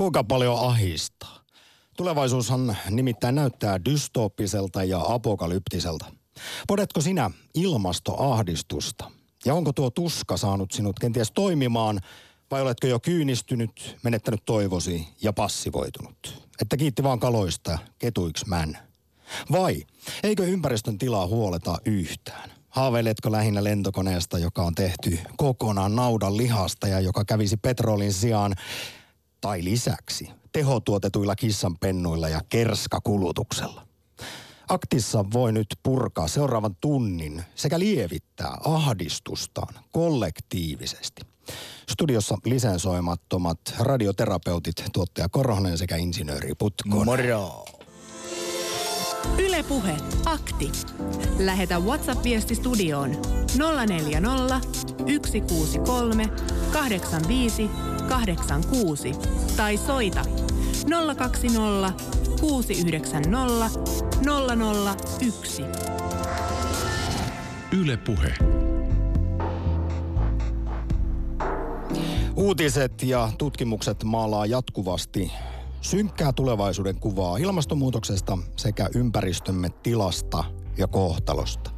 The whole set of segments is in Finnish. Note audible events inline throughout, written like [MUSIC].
Kuinka paljon ahistaa? Tulevaisuushan nimittäin näyttää dystooppiselta ja apokalyptiselta. Podetko sinä ilmastoahdistusta? Ja onko tuo tuska saanut sinut kenties toimimaan, vai oletko jo kyynistynyt, menettänyt toivosi ja passivoitunut? Että kiitti vaan kaloista, ketuiksi män. Vai eikö ympäristön tilaa huoleta yhtään? Haaveiletko lähinnä lentokoneesta, joka on tehty kokonaan naudan lihasta ja joka kävisi petrolin sijaan tai lisäksi tehotuotetuilla kissanpennuilla ja kerskakulutuksella? Aktissa voi nyt purkaa seuraavan tunnin sekä lievittää ahdistustaan kollektiivisesti. Studiossa lisensoimattomat radioterapeutit, tuottaja Korhonen sekä insinööri Putkonen. Moro! Ylepuhe akti. Lähetä WhatsApp-viesti studioon 040 163 85 86 tai soita 020 690 001. Ylepuhe. Uutiset ja tutkimukset maalaa jatkuvasti synkkää tulevaisuuden kuvaa ilmastonmuutoksesta sekä ympäristömme tilasta ja kohtalosta.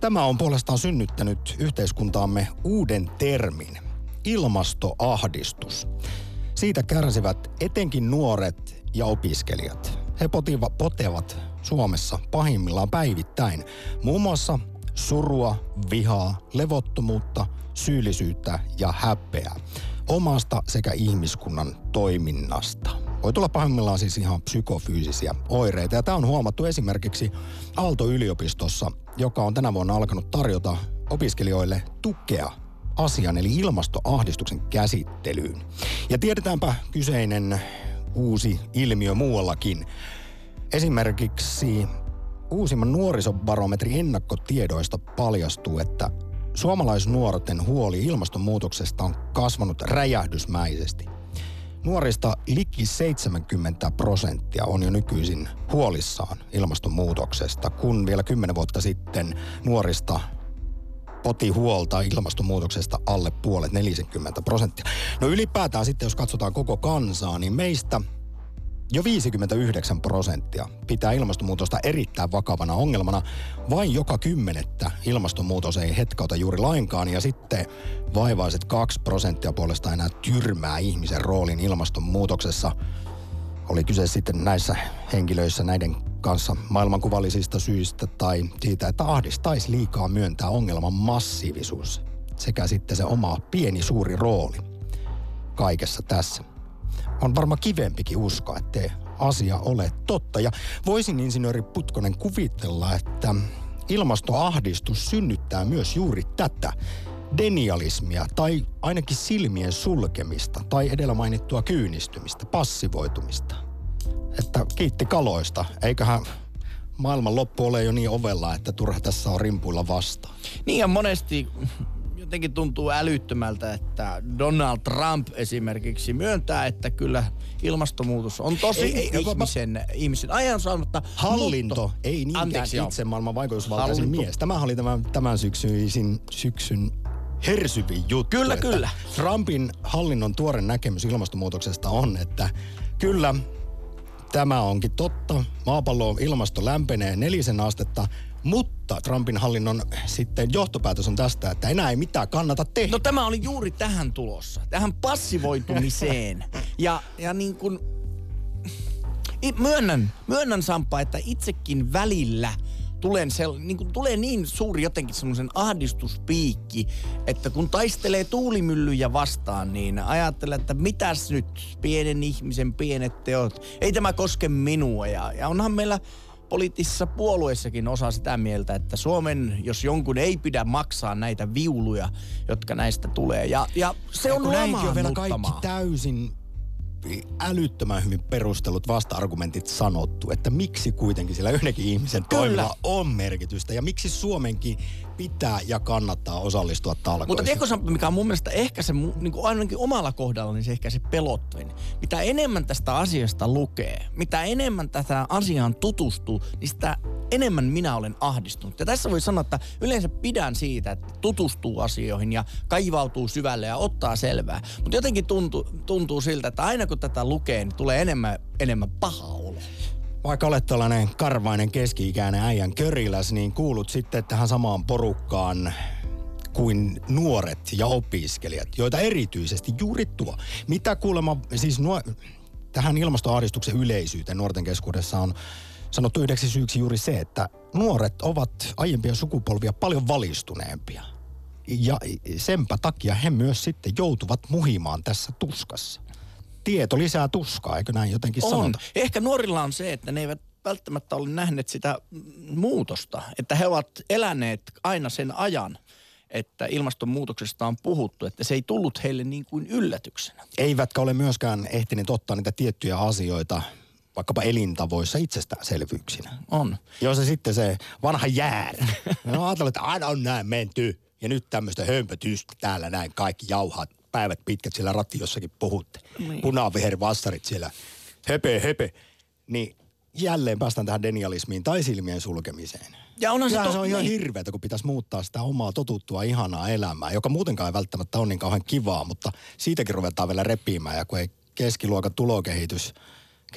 Tämä on puolestaan synnyttänyt yhteiskuntaamme uuden termin, ilmastoahdistus. Siitä kärsivät etenkin nuoret ja opiskelijat. He potiva, potevat Suomessa pahimmillaan päivittäin muun muassa surua, vihaa, levottomuutta, syyllisyyttä ja häpeää omasta sekä ihmiskunnan toiminnasta. Voi tulla pahimmillaan siis ihan psykofyysisiä oireita. Ja tämä on huomattu esimerkiksi Aalto-yliopistossa, joka on tänä vuonna alkanut tarjota opiskelijoille tukea asian eli ilmastoahdistuksen käsittelyyn. Ja tiedetäänpä kyseinen uusi ilmiö muuallakin. Esimerkiksi uusimman nuorisobarometrin ennakkotiedoista paljastuu, että suomalaisnuorten huoli ilmastonmuutoksesta on kasvanut räjähdysmäisesti. Nuorista liki 70 prosenttia on jo nykyisin huolissaan ilmastonmuutoksesta, kun vielä 10 vuotta sitten nuorista poti huolta ilmastonmuutoksesta alle puolet 40 prosenttia. No ylipäätään sitten, jos katsotaan koko kansaa, niin meistä jo 59 prosenttia pitää ilmastonmuutosta erittäin vakavana ongelmana. Vain joka kymmenettä ilmastonmuutos ei hetkauta juuri lainkaan ja sitten vaivaiset 2 prosenttia puolestaan enää tyrmää ihmisen roolin ilmastonmuutoksessa. Oli kyse sitten näissä henkilöissä näiden kanssa maailmankuvallisista syistä tai siitä, että ahdistaisi liikaa myöntää ongelman massiivisuus sekä sitten se oma pieni suuri rooli kaikessa tässä on varmaan kivempikin uskoa, ettei asia ole totta. Ja voisin insinööri Putkonen kuvitella, että ilmastoahdistus synnyttää myös juuri tätä denialismia tai ainakin silmien sulkemista tai edellä mainittua kyynistymistä, passivoitumista. Että kiitti kaloista, eiköhän maailman loppu ole jo niin ovella, että turha tässä on rimpuilla vastaan. Niin ja monesti jotenkin tuntuu älyttömältä, että Donald Trump esimerkiksi myöntää, että kyllä ilmastonmuutos on tosi ei, ei, ihmisen, mä... ihmisen ajan saamatta. Hallinto, mutta, ei niinkään anteeksi, itse maailman vaikutusvaltaisin Hallinto. mies. Tämä oli tämän, tämän syksyisin, syksyn hersyvin juttu. Kyllä, kyllä. Trumpin hallinnon tuore näkemys ilmastonmuutoksesta on, että kyllä tämä onkin totta. Maapallon ilmasto lämpenee nelisen astetta, mutta Trumpin hallinnon sitten johtopäätös on tästä, että enää ei mitään kannata tehdä. No tämä oli juuri tähän tulossa, tähän passivoitumiseen. [LAUGHS] ja, ja niin kuin, myönnän, myönnän Sampa, että itsekin välillä tulen sel, niin kuin tulee niin suuri jotenkin semmoisen ahdistuspiikki, että kun taistelee tuulimyllyjä vastaan, niin ajattelee, että mitäs nyt pienen ihmisen pienet teot, ei tämä koske minua. Ja, ja onhan meillä poliittisissa puolueissakin osa sitä mieltä, että Suomen, jos jonkun ei pidä maksaa näitä viuluja, jotka näistä tulee. Ja, ja se on on vielä kaikki täysin älyttömän hyvin perustellut vasta-argumentit sanottu, että miksi kuitenkin sillä yhdenkin ihmisen toimilla on merkitystä ja miksi Suomenkin pitää ja kannattaa osallistua talkoisiin. Mutta tiedätkö mikä on mun mielestä ehkä se, niin kuin ainakin omalla kohdalla, niin se ehkä se pelottavin. Mitä enemmän tästä asiasta lukee, mitä enemmän tätä asiaan tutustuu, niin sitä enemmän minä olen ahdistunut. Ja tässä voi sanoa, että yleensä pidän siitä, että tutustuu asioihin ja kaivautuu syvälle ja ottaa selvää. Mutta jotenkin tuntuu, tuntuu siltä, että aina kun tätä lukee, niin tulee enemmän, enemmän paha olo. Vaikka olet tällainen karvainen keski-ikäinen äijän köriläs, niin kuulut sitten tähän samaan porukkaan kuin nuoret ja opiskelijat, joita erityisesti juuri tuo. Mitä kuulemma, siis nuo, tähän ilmastoahdistuksen yleisyyteen nuorten keskuudessa on sanottu yhdeksi syyksi juuri se, että nuoret ovat aiempia sukupolvia paljon valistuneempia. Ja senpä takia he myös sitten joutuvat muhimaan tässä tuskassa. Tieto lisää tuskaa, eikö näin jotenkin On. sanota? Ehkä nuorilla on se, että ne eivät välttämättä ole nähneet sitä muutosta. Että he ovat eläneet aina sen ajan, että ilmastonmuutoksesta on puhuttu, että se ei tullut heille niin kuin yllätyksenä. Eivätkä ole myöskään ehtineet ottaa niitä tiettyjä asioita vaikkapa elintavoissa itsestäänselvyyksinä. On. Joo, se sitten se vanha jäärä. [LAUGHS] No ajatellaan, että aina on näin menty. Ja nyt tämmöistä hömpötystä täällä näin kaikki jauhat päivät pitkät siellä ratiossakin puhutte. Niin. Punavihervassarit siellä. Hepe, hepe. Niin jälleen päästään tähän denialismiin tai silmien sulkemiseen. Ja onhan se, to- se on ihan niin. hirveätä, kun pitäisi muuttaa sitä omaa totuttua ihanaa elämää, joka muutenkaan ei välttämättä ole niin kauhean kivaa, mutta siitäkin ruvetaan vielä repimään. Ja kun ei keskiluokan tulokehitys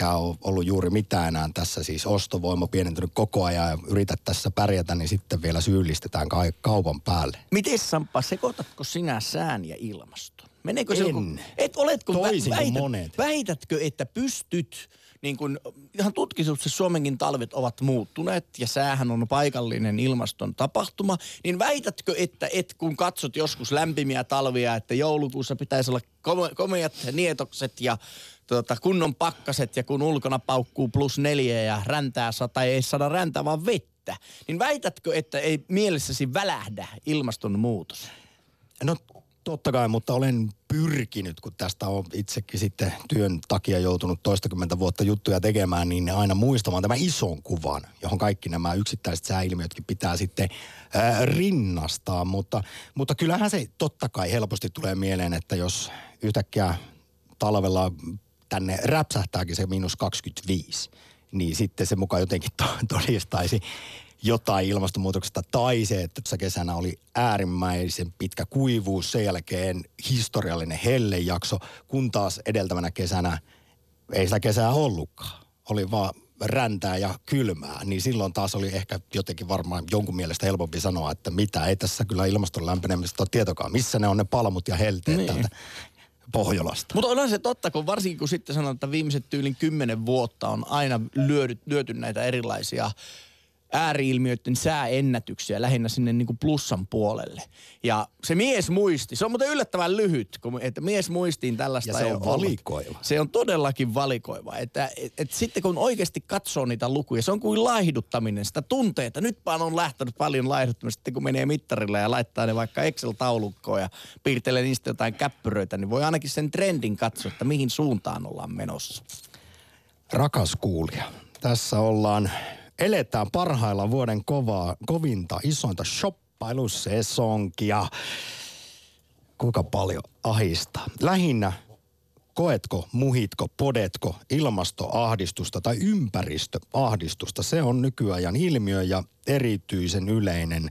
ole ollut juuri mitään enää tässä, siis ostovoima pienentynyt koko ajan ja yrität tässä pärjätä, niin sitten vielä syyllistetään ka- kaupan päälle. Miten Sampa, sekoitatko sinä sään ja ilmaston? Meneekö se En. joku, et oletko Toisin kuin monet. väitätkö, että pystyt, niin kuin ihan tutkitusti Suomenkin talvet ovat muuttuneet ja säähän on paikallinen ilmaston tapahtuma, niin väitätkö, että et kun katsot joskus lämpimiä talvia, että joulukuussa pitäisi olla kom- komeat nietokset ja tuota, kunnon pakkaset ja kun ulkona paukkuu plus neljä ja räntää sata, ei saada räntää vaan vettä, niin väitätkö, että ei mielessäsi välähdä ilmastonmuutos? No totta kai, mutta olen pyrkinyt, kun tästä on itsekin sitten työn takia joutunut toistakymmentä vuotta juttuja tekemään, niin aina muistamaan tämän ison kuvan, johon kaikki nämä yksittäiset sääilmiötkin pitää sitten ää, rinnastaa. Mutta, mutta kyllähän se totta kai helposti tulee mieleen, että jos yhtäkkiä talvella tänne räpsähtääkin se miinus 25, niin sitten se mukaan jotenkin to- todistaisi jotain ilmastonmuutoksesta. Tai se, että tuossa kesänä oli äärimmäisen pitkä kuivuus, sen jälkeen historiallinen hellejakso, kun taas edeltävänä kesänä ei sitä kesää ollutkaan. Oli vaan räntää ja kylmää, niin silloin taas oli ehkä jotenkin varmaan jonkun mielestä helpompi sanoa, että mitä ei tässä kyllä ilmaston lämpenemisestä ole tietokaan. Missä ne on ne palmut ja helteet Niin. täältä Pohjolasta? Mutta onhan se totta, kun varsinkin kun sitten sanotaan, että viimeiset tyylin kymmenen vuotta on aina lyödy, lyöty näitä erilaisia ääriilmiöiden sääennätyksiä lähinnä sinne niin kuin plussan puolelle. Ja se mies muisti, se on muuten yllättävän lyhyt, kun, että mies muistiin tällaista Ja se on ole ollut. valikoiva. Se on todellakin valikoiva. Että et, et sitten kun oikeasti katsoo niitä lukuja, se on kuin laihduttaminen. Sitä tuntee, että nyt vaan on lähtenyt paljon laihduttamista. Sitten kun menee mittarilla ja laittaa ne vaikka Excel-taulukkoon ja piirtelee niistä jotain käppyröitä, niin voi ainakin sen trendin katsoa, että mihin suuntaan ollaan menossa. Rakas kuulija, tässä ollaan, eletään parhailla vuoden kovaa, kovinta, isointa shoppailusesonkia. Kuinka paljon ahistaa? Lähinnä koetko, muhitko, podetko ilmastoahdistusta tai ympäristöahdistusta? Se on nykyajan ilmiö ja erityisen yleinen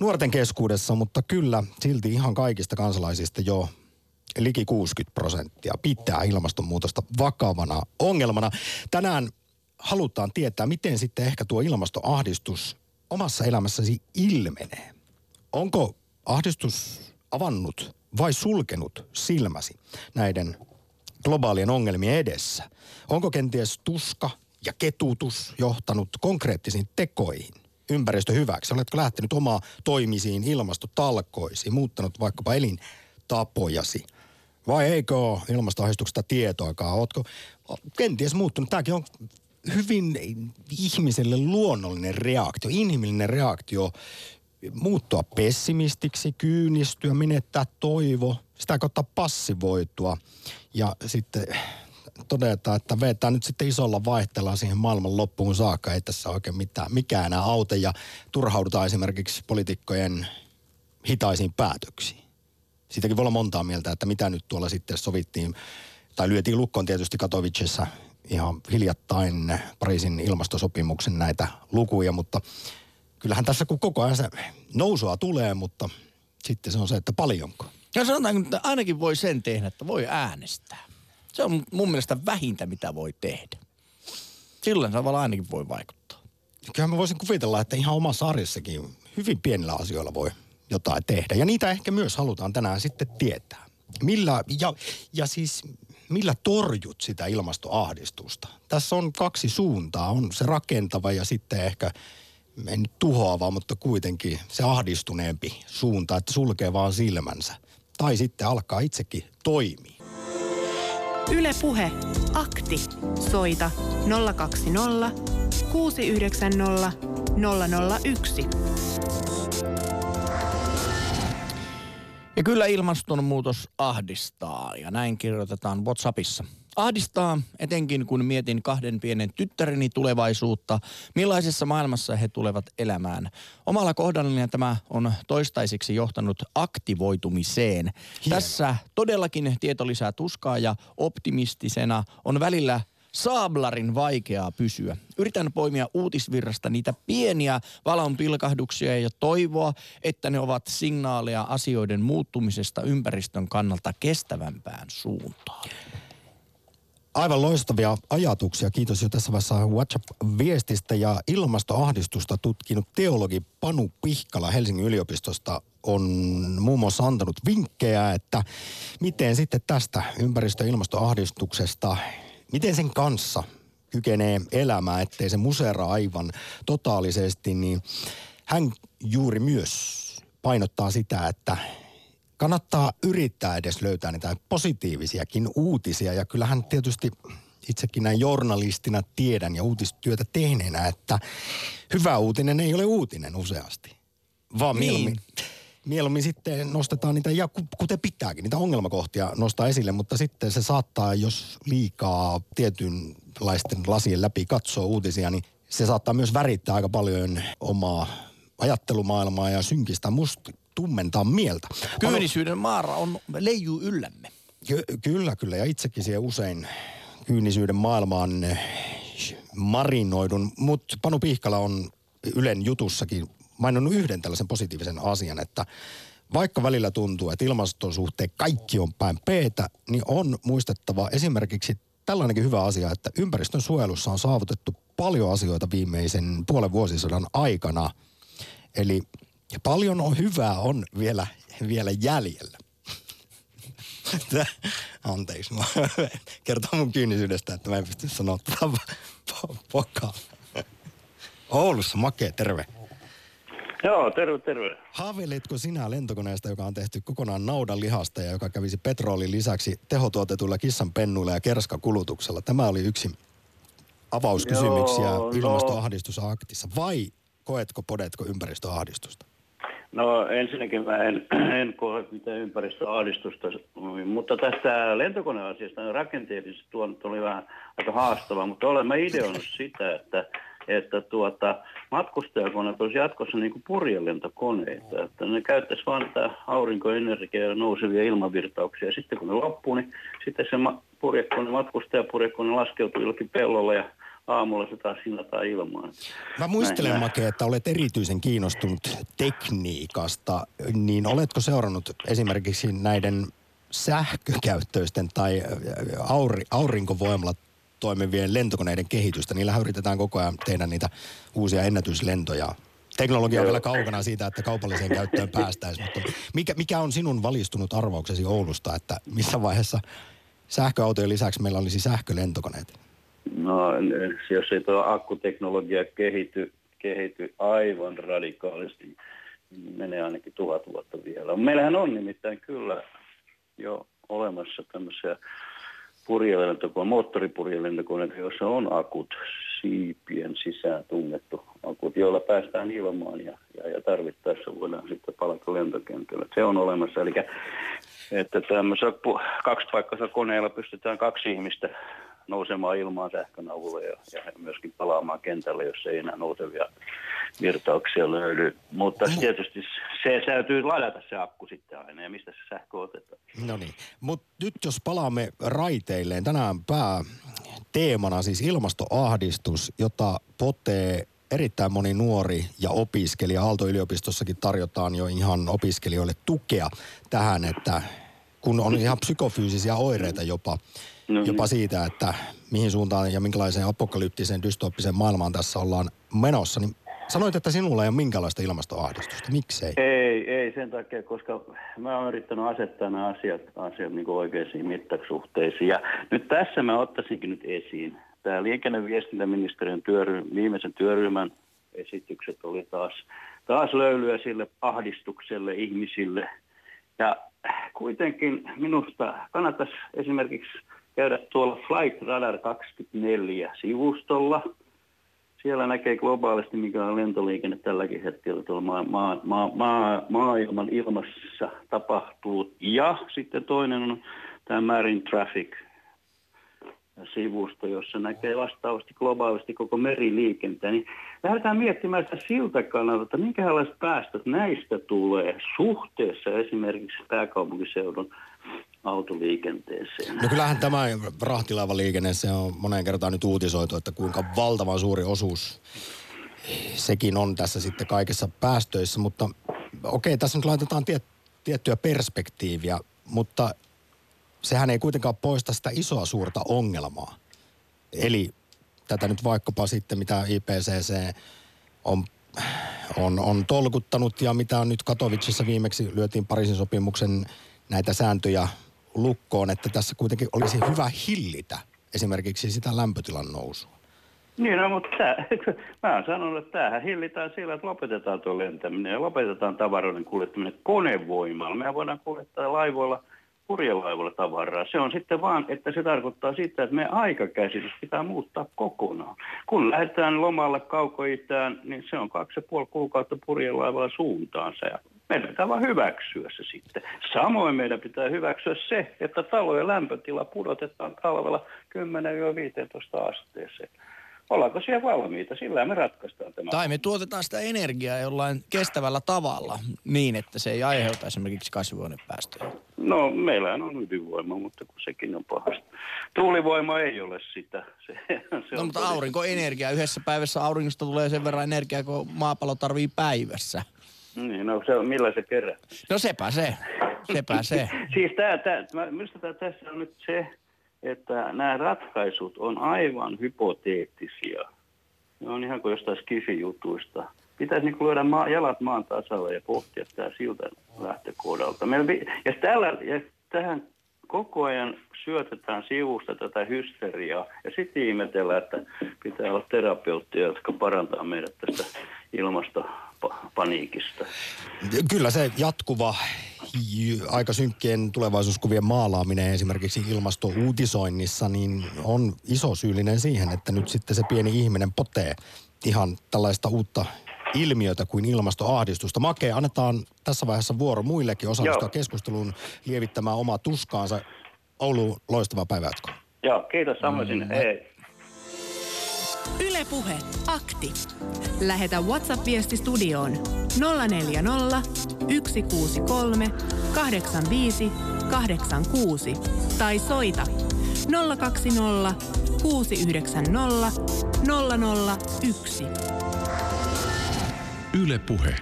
nuorten keskuudessa, mutta kyllä silti ihan kaikista kansalaisista jo liki 60 prosenttia pitää ilmastonmuutosta vakavana ongelmana. Tänään halutaan tietää, miten sitten ehkä tuo ilmastoahdistus omassa elämässäsi ilmenee. Onko ahdistus avannut vai sulkenut silmäsi näiden globaalien ongelmien edessä? Onko kenties tuska ja ketutus johtanut konkreettisiin tekoihin ympäristö hyväksi? Oletko lähtenyt omaa toimisiin ilmastotalkoisiin, muuttanut vaikkapa elintapojasi? Vai eikö ole ilmastoahdistuksesta tietoakaan? Oletko kenties muuttunut? Tämäkin on hyvin ihmiselle luonnollinen reaktio, inhimillinen reaktio muuttua pessimistiksi, kyynistyä, menettää toivo, sitä kautta passivoitua ja sitten todetaan, että vetää nyt sitten isolla vaihteella siihen maailman loppuun saakka, ei tässä oikein mitään, mikään enää auta ja turhaudutaan esimerkiksi poliitikkojen hitaisiin päätöksiin. Siitäkin voi olla montaa mieltä, että mitä nyt tuolla sitten sovittiin, tai lyötiin lukkoon tietysti Katowicessa ihan hiljattain Pariisin ilmastosopimuksen näitä lukuja, mutta kyllähän tässä kun koko ajan se nousua tulee, mutta sitten se on se, että paljonko. Ja sanotaanko, että ainakin voi sen tehdä, että voi äänestää. Se on mun mielestä vähintä, mitä voi tehdä. Silloin tavalla ainakin voi vaikuttaa. Kyllä mä voisin kuvitella, että ihan omassa arjessakin hyvin pienillä asioilla voi jotain tehdä. Ja niitä ehkä myös halutaan tänään sitten tietää. Millä, ja, ja siis millä torjut sitä ilmastoahdistusta? Tässä on kaksi suuntaa. On se rakentava ja sitten ehkä, ei nyt tuhoava, mutta kuitenkin se ahdistuneempi suunta, että sulkee vaan silmänsä. Tai sitten alkaa itsekin toimia. Yle Puhe. Akti. Soita 020 690 001. Ja kyllä ilmastonmuutos ahdistaa, ja näin kirjoitetaan WhatsAppissa. Ahdistaa etenkin, kun mietin kahden pienen tyttäreni tulevaisuutta, millaisessa maailmassa he tulevat elämään. Omalla kohdallani tämä on toistaiseksi johtanut aktivoitumiseen. Hieno. Tässä todellakin tieto lisää tuskaa ja optimistisena on välillä saablarin vaikeaa pysyä. Yritän poimia uutisvirrasta niitä pieniä valon pilkahduksia ja toivoa, että ne ovat signaaleja asioiden muuttumisesta ympäristön kannalta kestävämpään suuntaan. Aivan loistavia ajatuksia. Kiitos jo tässä vaiheessa WhatsApp-viestistä ja ilmastoahdistusta tutkinut teologi Panu Pihkala Helsingin yliopistosta on muun muassa antanut vinkkejä, että miten sitten tästä ympäristö- ja ilmastoahdistuksesta miten sen kanssa kykenee elämään, ettei se musera aivan totaalisesti, niin hän juuri myös painottaa sitä, että kannattaa yrittää edes löytää niitä positiivisiakin uutisia. Ja kyllähän tietysti itsekin näin journalistina tiedän ja uutistyötä tehneenä, että hyvä uutinen ei ole uutinen useasti. Vaan niin. mieluummin, mieluummin sitten nostetaan niitä, ja kuten pitääkin, niitä ongelmakohtia nostaa esille, mutta sitten se saattaa, jos liikaa tietynlaisten lasien läpi katsoo uutisia, niin se saattaa myös värittää aika paljon omaa ajattelumaailmaa ja synkistä musta tummentaa mieltä. Kyynisyyden maara on leijuu yllämme. Ky- kyllä, kyllä. Ja itsekin siihen usein kyynisyyden maailmaan marinoidun. Mutta Panu Pihkala on Ylen jutussakin maininnut yhden tällaisen positiivisen asian, että vaikka välillä tuntuu, että ilmaston suhteen kaikki on päin peetä, niin on muistettava esimerkiksi tällainenkin hyvä asia, että ympäristön suojelussa on saavutettu paljon asioita viimeisen puolen vuosisadan aikana. Eli paljon on hyvää on vielä, vielä jäljellä. [LAUGHS] Anteeksi, mä [LAUGHS] kertoo mun kyynisyydestä, että mä en pysty sanoa pokaa. Oulussa, makee, terve. Joo, terve, terve. Haaveiletko sinä lentokoneesta, joka on tehty kokonaan naudan lihasta ja joka kävisi petrolin lisäksi tehotuotetuilla kissanpennuilla ja kerskakulutuksella? Tämä oli yksi avauskysymyksiä Joo, no. ilmastoahdistusaktissa. Vai koetko, podetko ympäristöahdistusta? No ensinnäkin mä en, [CLEARS THROAT] en koe mitään ympäristöahdistusta, mutta tästä lentokoneasiasta rakenteellisesti tuon oli vähän aika haastava, mutta olen mä ideonnut sitä, että että tuota, matkustajakoneet olisi jatkossa niin kuin purjelentokoneita, että ne käyttäisi vain tätä aurinkoenergiaa ja nousevia ilmavirtauksia. Ja sitten kun ne loppuu, niin sitten se purjekone, matkustajapurjekone laskeutuu jollakin pellolla ja aamulla se taas hinnataan ilmaan. Mä muistelen Näin, Make, että olet erityisen kiinnostunut tekniikasta, niin oletko seurannut esimerkiksi näiden sähkökäyttöisten tai auri, aurinkovoimalla toimivien lentokoneiden kehitystä. Niillä yritetään koko ajan tehdä niitä uusia ennätyslentoja. Teknologia on vielä kaukana siitä, että kaupalliseen käyttöön päästäisiin, mutta mikä, mikä on sinun valistunut arvauksesi Oulusta, että missä vaiheessa sähköautojen lisäksi meillä olisi sähkölentokoneet? No, jos ei tuo akkuteknologia kehity, kehity aivan radikaalisti, niin menee ainakin tuhat vuotta vielä. Meillähän on nimittäin kyllä jo olemassa tämmöisiä purjelentokoneita, moottoripurjelentokoneita, joissa on akut siipien sisään tunnettu akut, joilla päästään ilmaan ja, ja, ja tarvittaessa voidaan sitten palata lentokentälle. Se on olemassa, eli että tämmöisellä kaksipaikkaisella koneella pystytään kaksi ihmistä nousemaan ilmaan sähkön avulla ja, ja myöskin palaamaan kentälle, jos ei enää nousevia virtauksia löydy. Mutta M- tietysti se täytyy ladata se akku sitten aina ja mistä se sähkö otetaan. No niin, mutta nyt jos palaamme raiteilleen, tänään pää teemana siis ilmastoahdistus, jota potee erittäin moni nuori ja opiskelija. Aalto-yliopistossakin tarjotaan jo ihan opiskelijoille tukea tähän, että kun on ihan psykofyysisiä oireita jopa, no niin. jopa siitä, että mihin suuntaan ja minkälaiseen apokalyptiseen dystoppiseen maailmaan tässä ollaan menossa, niin Sanoit, että sinulla ei ole minkäänlaista ilmastoahdistusta. Miksei? Ei, ei sen takia, koska mä oon yrittänyt asettaa nämä asiat, asiat niin oikeisiin mittasuhteisiin. Ja nyt tässä mä ottaisinkin nyt esiin. Tämä liikenne- ja viestintäministeriön työry- viimeisen työryhmän esitykset oli taas, taas löylyä sille ahdistukselle ihmisille. Ja kuitenkin minusta kannattaisi esimerkiksi käydä tuolla Flight Radar 24 sivustolla – siellä näkee globaalisti, mikä on lentoliikenne tälläkin hetkellä tuolla maa, maa, maa, maa, maailman ilmassa tapahtuu. Ja sitten toinen on tämä Marine Traffic sivusto, jossa näkee vastaavasti globaalisti koko meriliikenteen, niin lähdetään miettimään sitä siltä kannalta, että minkälaiset päästöt näistä tulee suhteessa esimerkiksi pääkaupunkiseudun autoliikenteeseen. No kyllähän tämä rahtilaivaliikenne, se on moneen kertaan nyt uutisoitu, että kuinka valtavan suuri osuus sekin on tässä sitten kaikessa päästöissä, mutta okei, tässä nyt laitetaan tiet, tiettyä perspektiiviä, mutta sehän ei kuitenkaan poista sitä isoa suurta ongelmaa. Eli tätä nyt vaikkapa sitten, mitä IPCC on, on, on tolkuttanut ja mitä on nyt Katowicissa viimeksi lyötiin Pariisin sopimuksen näitä sääntöjä lukkoon, että tässä kuitenkin olisi hyvä hillitä esimerkiksi sitä lämpötilan nousua. Niin, no, mutta tää, [LAUGHS] mä oon sanonut, että tämähän hillitään sillä, että lopetetaan tuo lentäminen ja lopetetaan tavaroiden kuljettaminen konevoimalla. Mehän voidaan kuljettaa laivoilla, purjelaivoilla tavaraa. Se on sitten vaan, että se tarkoittaa sitä, että meidän aikakäsitys pitää muuttaa kokonaan. Kun lähdetään lomalla kaukoitään, niin se on kaksi ja puoli kuukautta purjelaivalla suuntaansa. Ja meidän pitää vaan hyväksyä se sitten. Samoin meidän pitää hyväksyä se, että talojen lämpötila pudotetaan talvella 10-15 asteeseen. Ollaanko siellä valmiita? Sillä me ratkaistaan tämä. Tai me tuotetaan sitä energiaa jollain kestävällä tavalla niin, että se ei aiheuta esimerkiksi kasvihuonepäästöjä. No, meillä on ydinvoima, mutta kun sekin on pahasta. Tuulivoima ei ole sitä. Se, se no, mutta aurinkoenergia. Yhdessä päivässä auringosta tulee sen verran energiaa, kun maapallo tarvii päivässä. Niin, no se on, millä se kerää? No sepä se, sepä se. [LAUGHS] siis tää, tää, minusta tää, tässä on nyt se, että nämä ratkaisut on aivan hypoteettisia. Ne on ihan kuin jostain skifijutuista. Pitäisi niin lyödä maa, jalat maan tasalle ja pohtia tämä siltä lähtökohdalta. Meillä, ja, tällä, ja tähän koko ajan syötetään sivusta tätä hysteriaa ja sitten ihmetellään, että pitää olla terapeuttia, jotka parantaa meidät tästä ilmastopaniikista. Kyllä se jatkuva aika synkkien tulevaisuuskuvien maalaaminen esimerkiksi ilmastouutisoinnissa niin on iso syyllinen siihen, että nyt sitten se pieni ihminen potee ihan tällaista uutta ilmiötä kuin ilmastoahdistusta. Make, annetaan tässä vaiheessa vuoro muillekin osallistua Joo. keskusteluun lievittämään omaa tuskaansa. Oulu, loistava päivänjatko. Joo, kiitos samoin. Mm, Hei. Ylepuhe akti. Lähetä WhatsApp-viesti studioon 040 163 85 86 tai soita 020 690 001. Yle Puhe.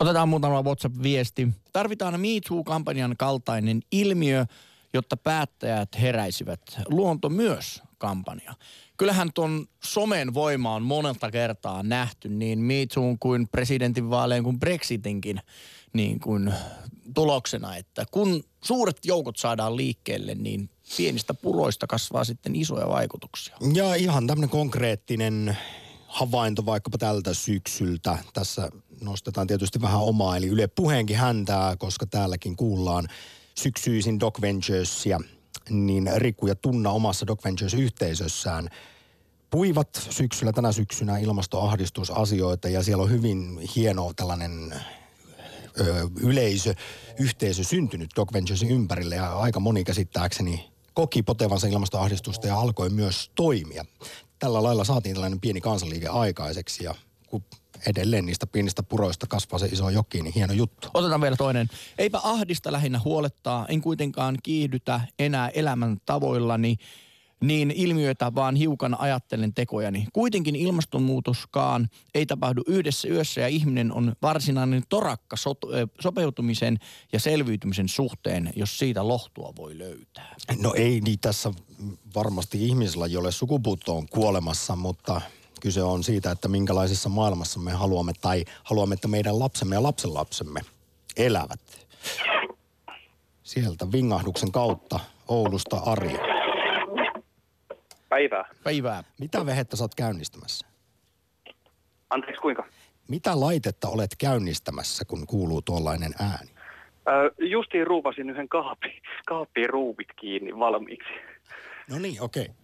Otetaan muutama WhatsApp-viesti. Tarvitaan Me Too-kampanjan kaltainen ilmiö, jotta päättäjät heräisivät. Luonto myös kampanja. Kyllähän tuon somen voima on monelta kertaa nähty niin Me Too kuin presidentinvaaleen kuin Brexitinkin niin kuin tuloksena, että kun suuret joukot saadaan liikkeelle, niin pienistä puroista kasvaa sitten isoja vaikutuksia. Ja ihan tämmöinen konkreettinen havainto vaikkapa tältä syksyltä. Tässä nostetaan tietysti vähän omaa, eli Yle puheenkin häntää, koska täälläkin kuullaan syksyisin Doc Venturesia, niin Riku ja Tunna omassa Doc Ventures-yhteisössään puivat syksyllä, tänä syksynä ilmastoahdistusasioita ja siellä on hyvin hieno tällainen ö, yleisö, yhteisö syntynyt Doc Venturesin ympärille ja aika moni käsittääkseni koki potevansa ilmastoahdistusta ja alkoi myös toimia. Tällä lailla saatiin tällainen pieni kansanliike aikaiseksi ja kun edelleen niistä pienistä puroista kasvaa se iso joki, niin hieno juttu. Otetaan vielä toinen. Eipä ahdista lähinnä huolettaa, en kuitenkaan kiihdytä enää elämän tavoillani niin ilmiöitä, vaan hiukan ajattelen tekojani. Kuitenkin ilmastonmuutoskaan ei tapahdu yhdessä yössä ja ihminen on varsinainen torakka sopeutumisen ja selviytymisen suhteen, jos siitä lohtua voi löytää. No ei niin tässä varmasti ihmisillä, jolle sukupuutto on kuolemassa, mutta kyse on siitä, että minkälaisessa maailmassa me haluamme tai haluamme, että meidän lapsemme ja lapsenlapsemme elävät. Sieltä vingahduksen kautta Oulusta Ari. Päivää. Päivää. Mitä vehettä sä oot käynnistämässä? Anteeksi, kuinka? Mitä laitetta olet käynnistämässä, kun kuuluu tuollainen ääni? Öö, justiin ruuvasin yhden kaapin, kaapin ruuvit kiinni valmiiksi. No niin, okei. Okay.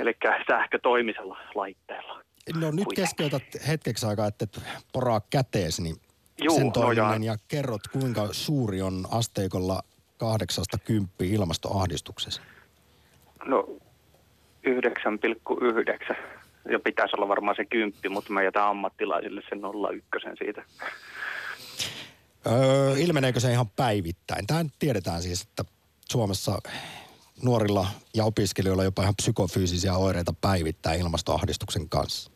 Eli sähkötoimisella laitteella. No nyt keskeytät hetkeksi aikaa, että poraa kätees, niin Juu, sen toiminen no ja kerrot, kuinka suuri on asteikolla kahdeksasta kymppi ilmastoahdistuksessa? No 9,9. Ja pitäisi olla varmaan se kymppi, mutta mä jätän ammattilaisille sen 01 siitä. Öö, ilmeneekö se ihan päivittäin? Tämä tiedetään siis, että Suomessa nuorilla ja opiskelijoilla jopa ihan psykofyysisiä oireita päivittää ilmastoahdistuksen kanssa.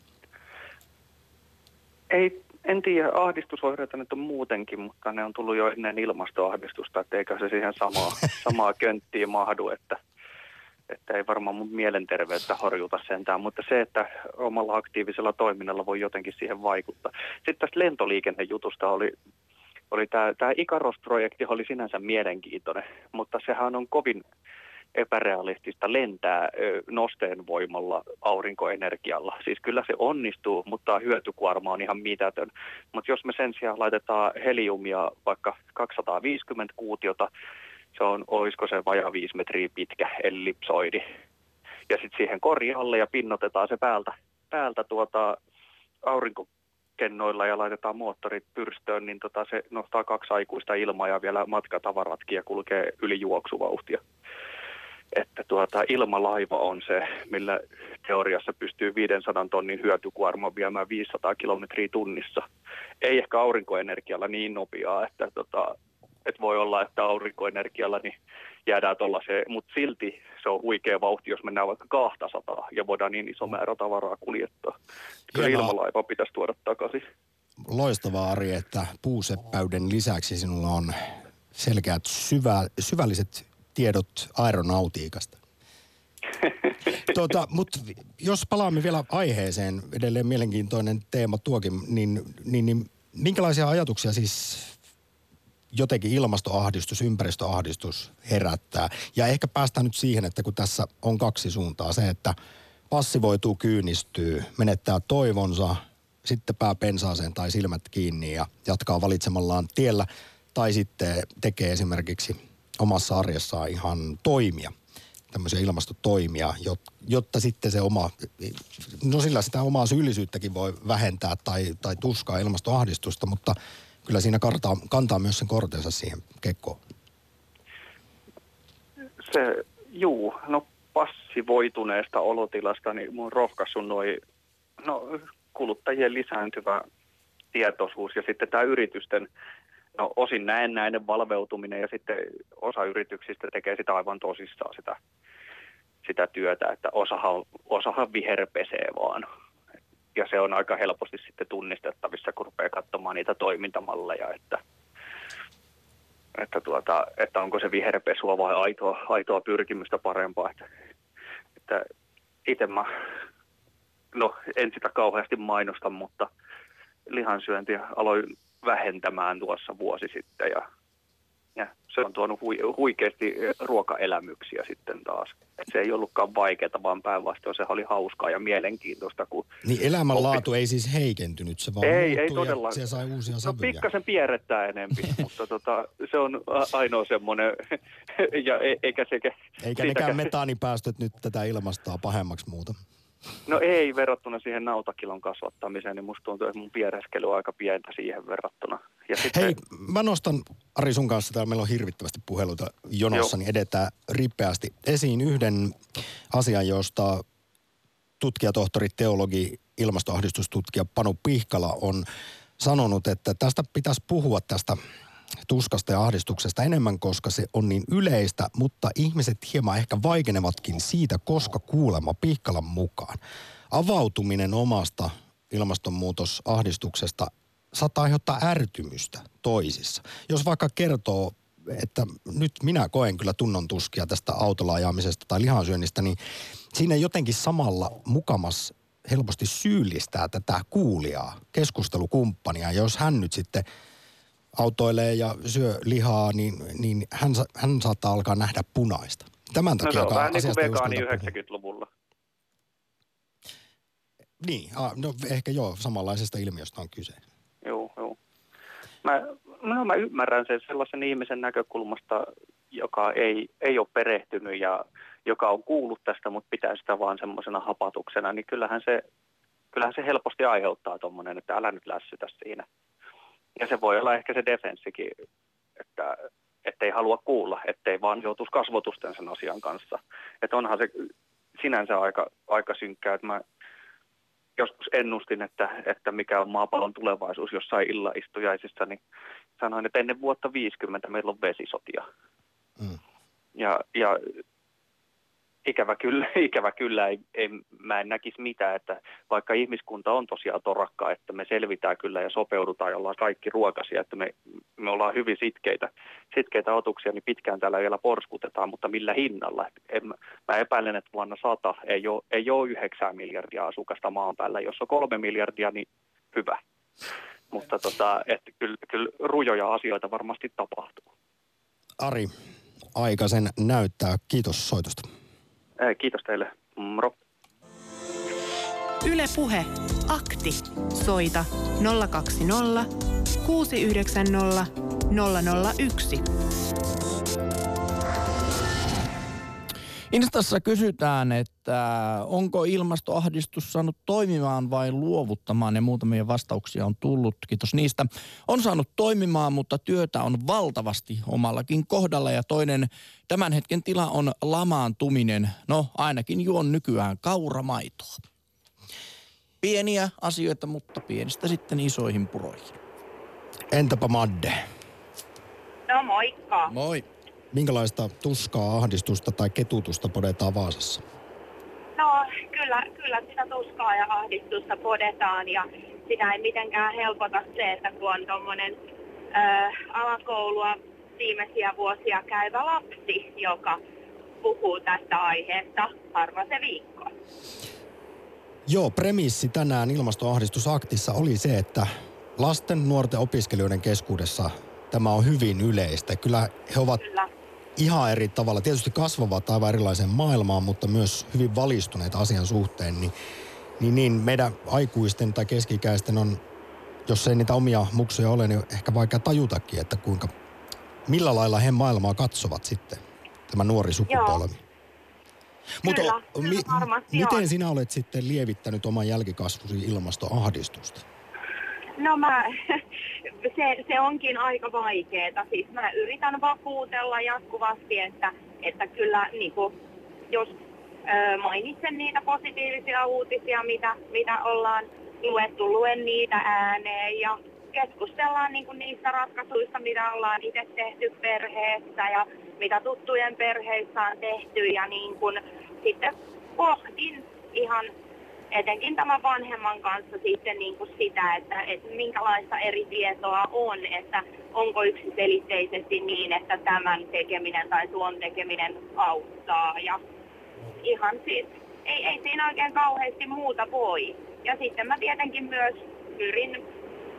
Ei, en tiedä, ahdistusoireita nyt on muutenkin, mutta ne on tullut jo ennen ilmastoahdistusta, että eikä se siihen samaa, [LAUGHS] samaa könttiä mahdu, että, että ei varmaan mun mielenterveyttä horjuta sentään, mutta se, että omalla aktiivisella toiminnalla voi jotenkin siihen vaikuttaa. Sitten tästä lentoliikennejutusta oli, oli tämä, tämä Ikaros-projekti oli sinänsä mielenkiintoinen, mutta sehän on kovin epärealistista lentää nosteen voimalla aurinkoenergialla. Siis kyllä se onnistuu, mutta hyötykuorma on ihan mitätön. Mutta jos me sen sijaan laitetaan heliumia vaikka 250 kuutiota, se on, olisiko se vajaa 5 metriä pitkä ellipsoidi. Ja sitten siihen korjalle ja pinnotetaan se päältä, päältä tuota aurinkokennoilla ja laitetaan moottorit pyrstöön, niin tota se nostaa kaksi aikuista ilmaa ja vielä matkatavaratkin ja kulkee yli juoksuvauhtia että tuota, ilmalaiva on se, millä teoriassa pystyy 500 tonnin hyötykuorma viemään 500 kilometriä tunnissa. Ei ehkä aurinkoenergialla niin nopeaa, että, tota, että voi olla, että aurinkoenergialla niin jäädään tuollaiseen, mutta silti se on huikea vauhti, jos mennään vaikka 200 ja voidaan niin iso määrä tavaraa kuljettaa. Kyllä ilmalaiva pitäisi tuoda takaisin. Loistavaa Ari, että puuseppäyden lisäksi sinulla on selkeät syvä, syvälliset tiedot aeronautiikasta. [LAUGHS] tuota, Mutta jos palaamme vielä aiheeseen, edelleen mielenkiintoinen teema tuokin, niin, niin, niin minkälaisia ajatuksia siis jotenkin ilmastoahdistus, ympäristöahdistus herättää? Ja ehkä päästään nyt siihen, että kun tässä on kaksi suuntaa, se, että passivoituu, kyynistyy, menettää toivonsa, sitten pää pensaaseen tai silmät kiinni ja jatkaa valitsemallaan tiellä, tai sitten tekee esimerkiksi omassa arjessaan ihan toimia, tämmöisiä ilmastotoimia, jotta sitten se oma, no sillä sitä omaa syyllisyyttäkin voi vähentää tai, tai tuskaa ilmastoahdistusta, mutta kyllä siinä kantaa, kantaa myös sen kortensa siihen kekkoon. Se, juu, no passivoituneesta olotilasta, niin mun rohkaisun noin, no kuluttajien lisääntyvä tietoisuus ja sitten tämä yritysten No osin näennäinen valveutuminen ja sitten osa yrityksistä tekee sitä aivan tosissaan sitä, sitä työtä, että osahan, osahan viherpesee vaan. Ja se on aika helposti sitten tunnistettavissa, kun rupeaa katsomaan niitä toimintamalleja, että, että, tuota, että onko se viherpesua vai aitoa, aitoa pyrkimystä parempaa. Että, että itse mä, no en sitä kauheasti mainosta, mutta lihansyöntiä aloin vähentämään tuossa vuosi sitten ja, ja se on tuonut hui, huikeasti ruokaelämyksiä sitten taas. Et se ei ollutkaan vaikeaa, vaan päinvastoin se oli hauskaa ja mielenkiintoista. Kun niin elämänlaatu oppi... ei siis heikentynyt, se vaan ei, ei todella. se sai uusia no, sävyjä. No pikkasen pierrettää enempi, [LAUGHS] mutta tota, se on ainoa semmoinen, [LAUGHS] ja e, eikä se... Eikä siitäkään... nekään metaanipäästöt nyt tätä ilmastoa pahemmaksi muuta. No ei verrattuna siihen nautakilon kasvattamiseen, niin musta tuntuu, että mun piereskely on aika pientä siihen verrattuna. Ja sitten... Hei, mä nostan Ari sun kanssa, täällä meillä on hirvittävästi puheluita jonossa, Joo. niin edetään ripeästi esiin yhden asian, josta tutkijatohtori, teologi, ilmastoahdistustutkija Panu Pihkala on sanonut, että tästä pitäisi puhua tästä tuskasta ja ahdistuksesta enemmän, koska se on niin yleistä, mutta ihmiset hieman ehkä vaikenevatkin siitä, koska kuulema Pihkalan mukaan. Avautuminen omasta ilmastonmuutosahdistuksesta saattaa aiheuttaa ärtymystä toisissa. Jos vaikka kertoo, että nyt minä koen kyllä tunnon tuskia tästä autolla ajamisesta tai lihansyönnistä, niin siinä jotenkin samalla mukamas helposti syyllistää tätä kuulijaa, keskustelukumppania. Ja jos hän nyt sitten autoilee ja syö lihaa, niin, niin hän, hän saattaa alkaa nähdä punaista. Tämän takia no se on vähän niin kuin vegaani 90-luvulla. Niin, ah, no ehkä joo, samanlaisesta ilmiöstä on kyse. Joo, joo. Mä, no, mä ymmärrän sen sellaisen ihmisen näkökulmasta, joka ei, ei ole perehtynyt ja joka on kuullut tästä, mutta pitää sitä vaan semmoisena hapatuksena, niin kyllähän se, kyllähän se helposti aiheuttaa tuommoinen, että älä nyt lässytä siinä. Ja se voi olla ehkä se defenssikin, että ettei halua kuulla, ettei vaan joutuisi kasvotusten sen asian kanssa. Että onhan se sinänsä aika, aika synkkää, että mä joskus ennustin, että, että mikä on maapallon tulevaisuus jossain illaistujaisissa, niin sanoin, että ennen vuotta 50 meillä on vesisotia. Mm. Ja, ja ikävä kyllä, [LAUGHS] ikävä kyllä ei, ei, mä en näkisi mitään, että vaikka ihmiskunta on tosiaan torakka, että me selvitään kyllä ja sopeudutaan ja ollaan kaikki ruokasia, että me, me ollaan hyvin sitkeitä, sitkeitä otuksia, niin pitkään täällä vielä porskutetaan, mutta millä hinnalla? En, mä epäilen, että vuonna 100 ei ole, ei ole 9 miljardia asukasta maan päällä. Jos on kolme miljardia, niin hyvä. Mutta tota, että kyllä, kyllä rujoja asioita varmasti tapahtuu. Ari, aika sen näyttää. Kiitos soitosta. Kiitos teille. Moro. Yle Puhe. Akti. Soita 020 690 001. Instassa kysytään, että onko ilmastoahdistus saanut toimimaan vai luovuttamaan ja muutamia vastauksia on tullut. Kiitos niistä. On saanut toimimaan, mutta työtä on valtavasti omallakin kohdalla ja toinen tämän hetken tila on lamaantuminen. No ainakin juon nykyään kauramaitoa. Pieniä asioita, mutta pienistä sitten isoihin puroihin. Entäpä Madde? No moikka. Moi. Minkälaista tuskaa, ahdistusta tai ketutusta podetaan Vaasassa? No kyllä, kyllä sitä tuskaa ja ahdistusta podetaan ja sitä ei mitenkään helpota se, että kun on tuommoinen alakoulua viimeisiä vuosia käyvä lapsi, joka puhuu tästä aiheesta harva se viikko. Joo, premissi tänään ilmastoahdistusaktissa oli se, että lasten, nuorten opiskelijoiden keskuudessa tämä on hyvin yleistä. Kyllä he ovat Kyllä ihan eri tavalla. Tietysti kasvavat aivan erilaiseen maailmaan, mutta myös hyvin valistuneet asian suhteen. Niin, niin, niin meidän aikuisten tai keskikäisten on, jos ei niitä omia muksuja ole, niin ehkä vaikka tajutakin, että kuinka, millä lailla he maailmaa katsovat sitten, tämä nuori sukupolvi. Mutta mi, miten on. sinä olet sitten lievittänyt oman jälkikasvusi ilmastoahdistusta? No mä, [LAUGHS] se, se onkin aika vaikeeta. Siis mä yritän vakuutella jatkuvasti, että, että kyllä niin kuin, jos ö, mainitsen niitä positiivisia uutisia, mitä, mitä ollaan luettu, luen niitä ääneen ja keskustellaan niin kuin niistä ratkaisuista, mitä ollaan itse tehty perheessä ja mitä tuttujen perheissä on tehty ja niin kuin, sitten pohdin ihan etenkin tämän vanhemman kanssa sitten niin kuin sitä, että, että minkälaista eri tietoa on, että onko yksiselitteisesti niin, että tämän tekeminen tai tuon tekeminen auttaa. Ja ihan siis, ei, ei siinä oikein kauheasti muuta voi. Ja sitten mä tietenkin myös pyrin,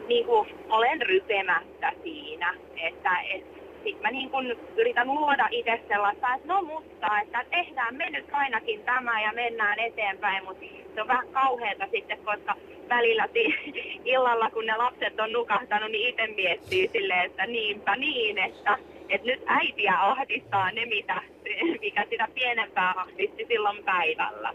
niin kuin, olen rypemättä siinä, että, että sitten mä niin kun yritän luoda itse sellaista, että no mutta, että tehdään me nyt ainakin tämä ja mennään eteenpäin, mutta se on vähän kauheata sitten, koska välillä [LAUGHS] illalla kun ne lapset on nukahtanut, niin itse miettii silleen, että niinpä niin, että, että nyt äitiä ahdistaa ne, mitä, [LAUGHS] mikä sitä pienempää ahdisti silloin päivällä.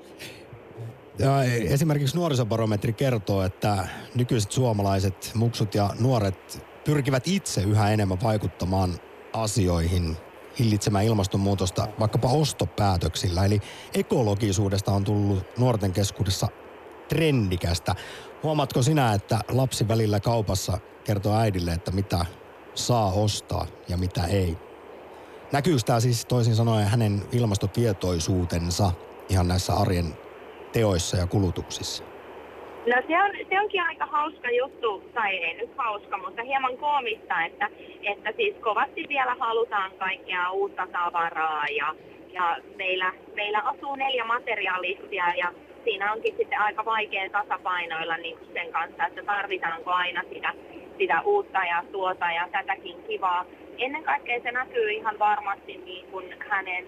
Esimerkiksi nuorisobarometri kertoo, että nykyiset suomalaiset muksut ja nuoret pyrkivät itse yhä enemmän vaikuttamaan asioihin hillitsemään ilmastonmuutosta vaikkapa ostopäätöksillä. Eli ekologisuudesta on tullut nuorten keskuudessa trendikästä. Huomaatko sinä, että lapsi välillä kaupassa kertoo äidille, että mitä saa ostaa ja mitä ei. Näkyykö tämä siis toisin sanoen hänen ilmastotietoisuutensa ihan näissä arjen teoissa ja kulutuksissa? No se, on, se onkin aika hauska juttu, tai ei nyt hauska, mutta hieman koomista, että, että siis kovasti vielä halutaan kaikkea uutta tavaraa ja, ja meillä, meillä asuu neljä materialistia ja siinä onkin sitten aika vaikea tasapainoilla niin kuin sen kanssa, että tarvitaanko aina sitä, sitä uutta ja tuota ja tätäkin kivaa. Ennen kaikkea se näkyy ihan varmasti niin kuin hänen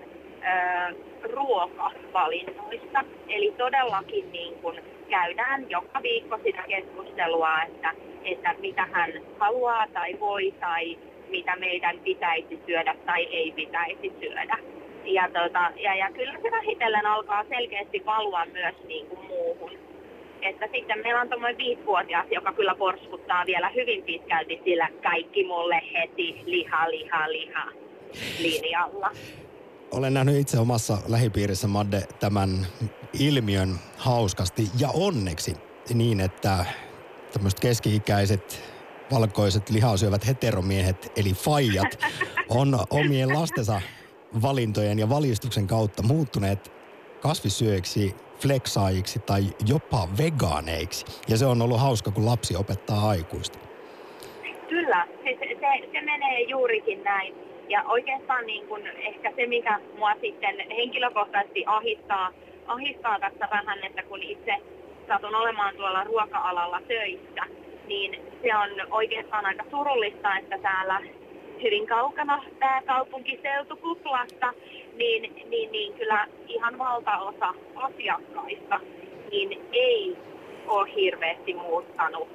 ruokavalinnoista. Eli todellakin niin kuin käydään joka viikko sitä keskustelua, että, että mitä hän haluaa tai voi tai mitä meidän pitäisi syödä tai ei pitäisi syödä. Ja, tota, ja, ja kyllä se vähitellen alkaa selkeästi valua myös niin kuin muuhun. Että sitten meillä on tuommoinen viisivuotias, joka kyllä porskuttaa vielä hyvin pitkälti sillä kaikki mulle heti liha, liha, liha linjalla. Olen nähnyt itse omassa lähipiirissä, Madde, tämän ilmiön hauskasti ja onneksi niin, että tämmöiset keski-ikäiset valkoiset lihasyövät heteromiehet, eli faijat, on omien lastensa valintojen ja valistuksen kautta muuttuneet kasvisyöiksi, fleksaajiksi tai jopa vegaaneiksi. Ja se on ollut hauska, kun lapsi opettaa aikuista. Kyllä, se, se, menee juurikin näin. Ja oikeastaan niin kun ehkä se, mikä mua sitten henkilökohtaisesti ahistaa, ahistaa tässä vähän, että kun itse satun olemaan tuolla ruoka-alalla töissä, niin se on oikeastaan aika surullista, että täällä hyvin kaukana pääkaupunkiseutukuplasta, niin, niin, niin kyllä ihan valtaosa asiakkaista niin ei ole hirveästi muuttanut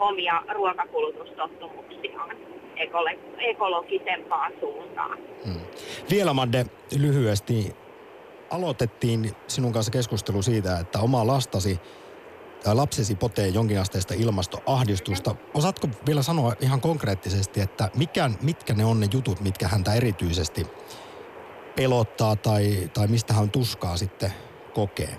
omia ruokakulutustottumuksiaan ekologisempaan suuntaan. Hmm. Vielä Madde, lyhyesti. Aloitettiin sinun kanssa keskustelu siitä, että oma lastasi tai lapsesi potee jonkinasteista ilmastoahdistusta. Osaatko vielä sanoa ihan konkreettisesti, että mikä, mitkä ne on ne jutut, mitkä häntä erityisesti pelottaa tai, tai mistä hän tuskaa sitten kokee?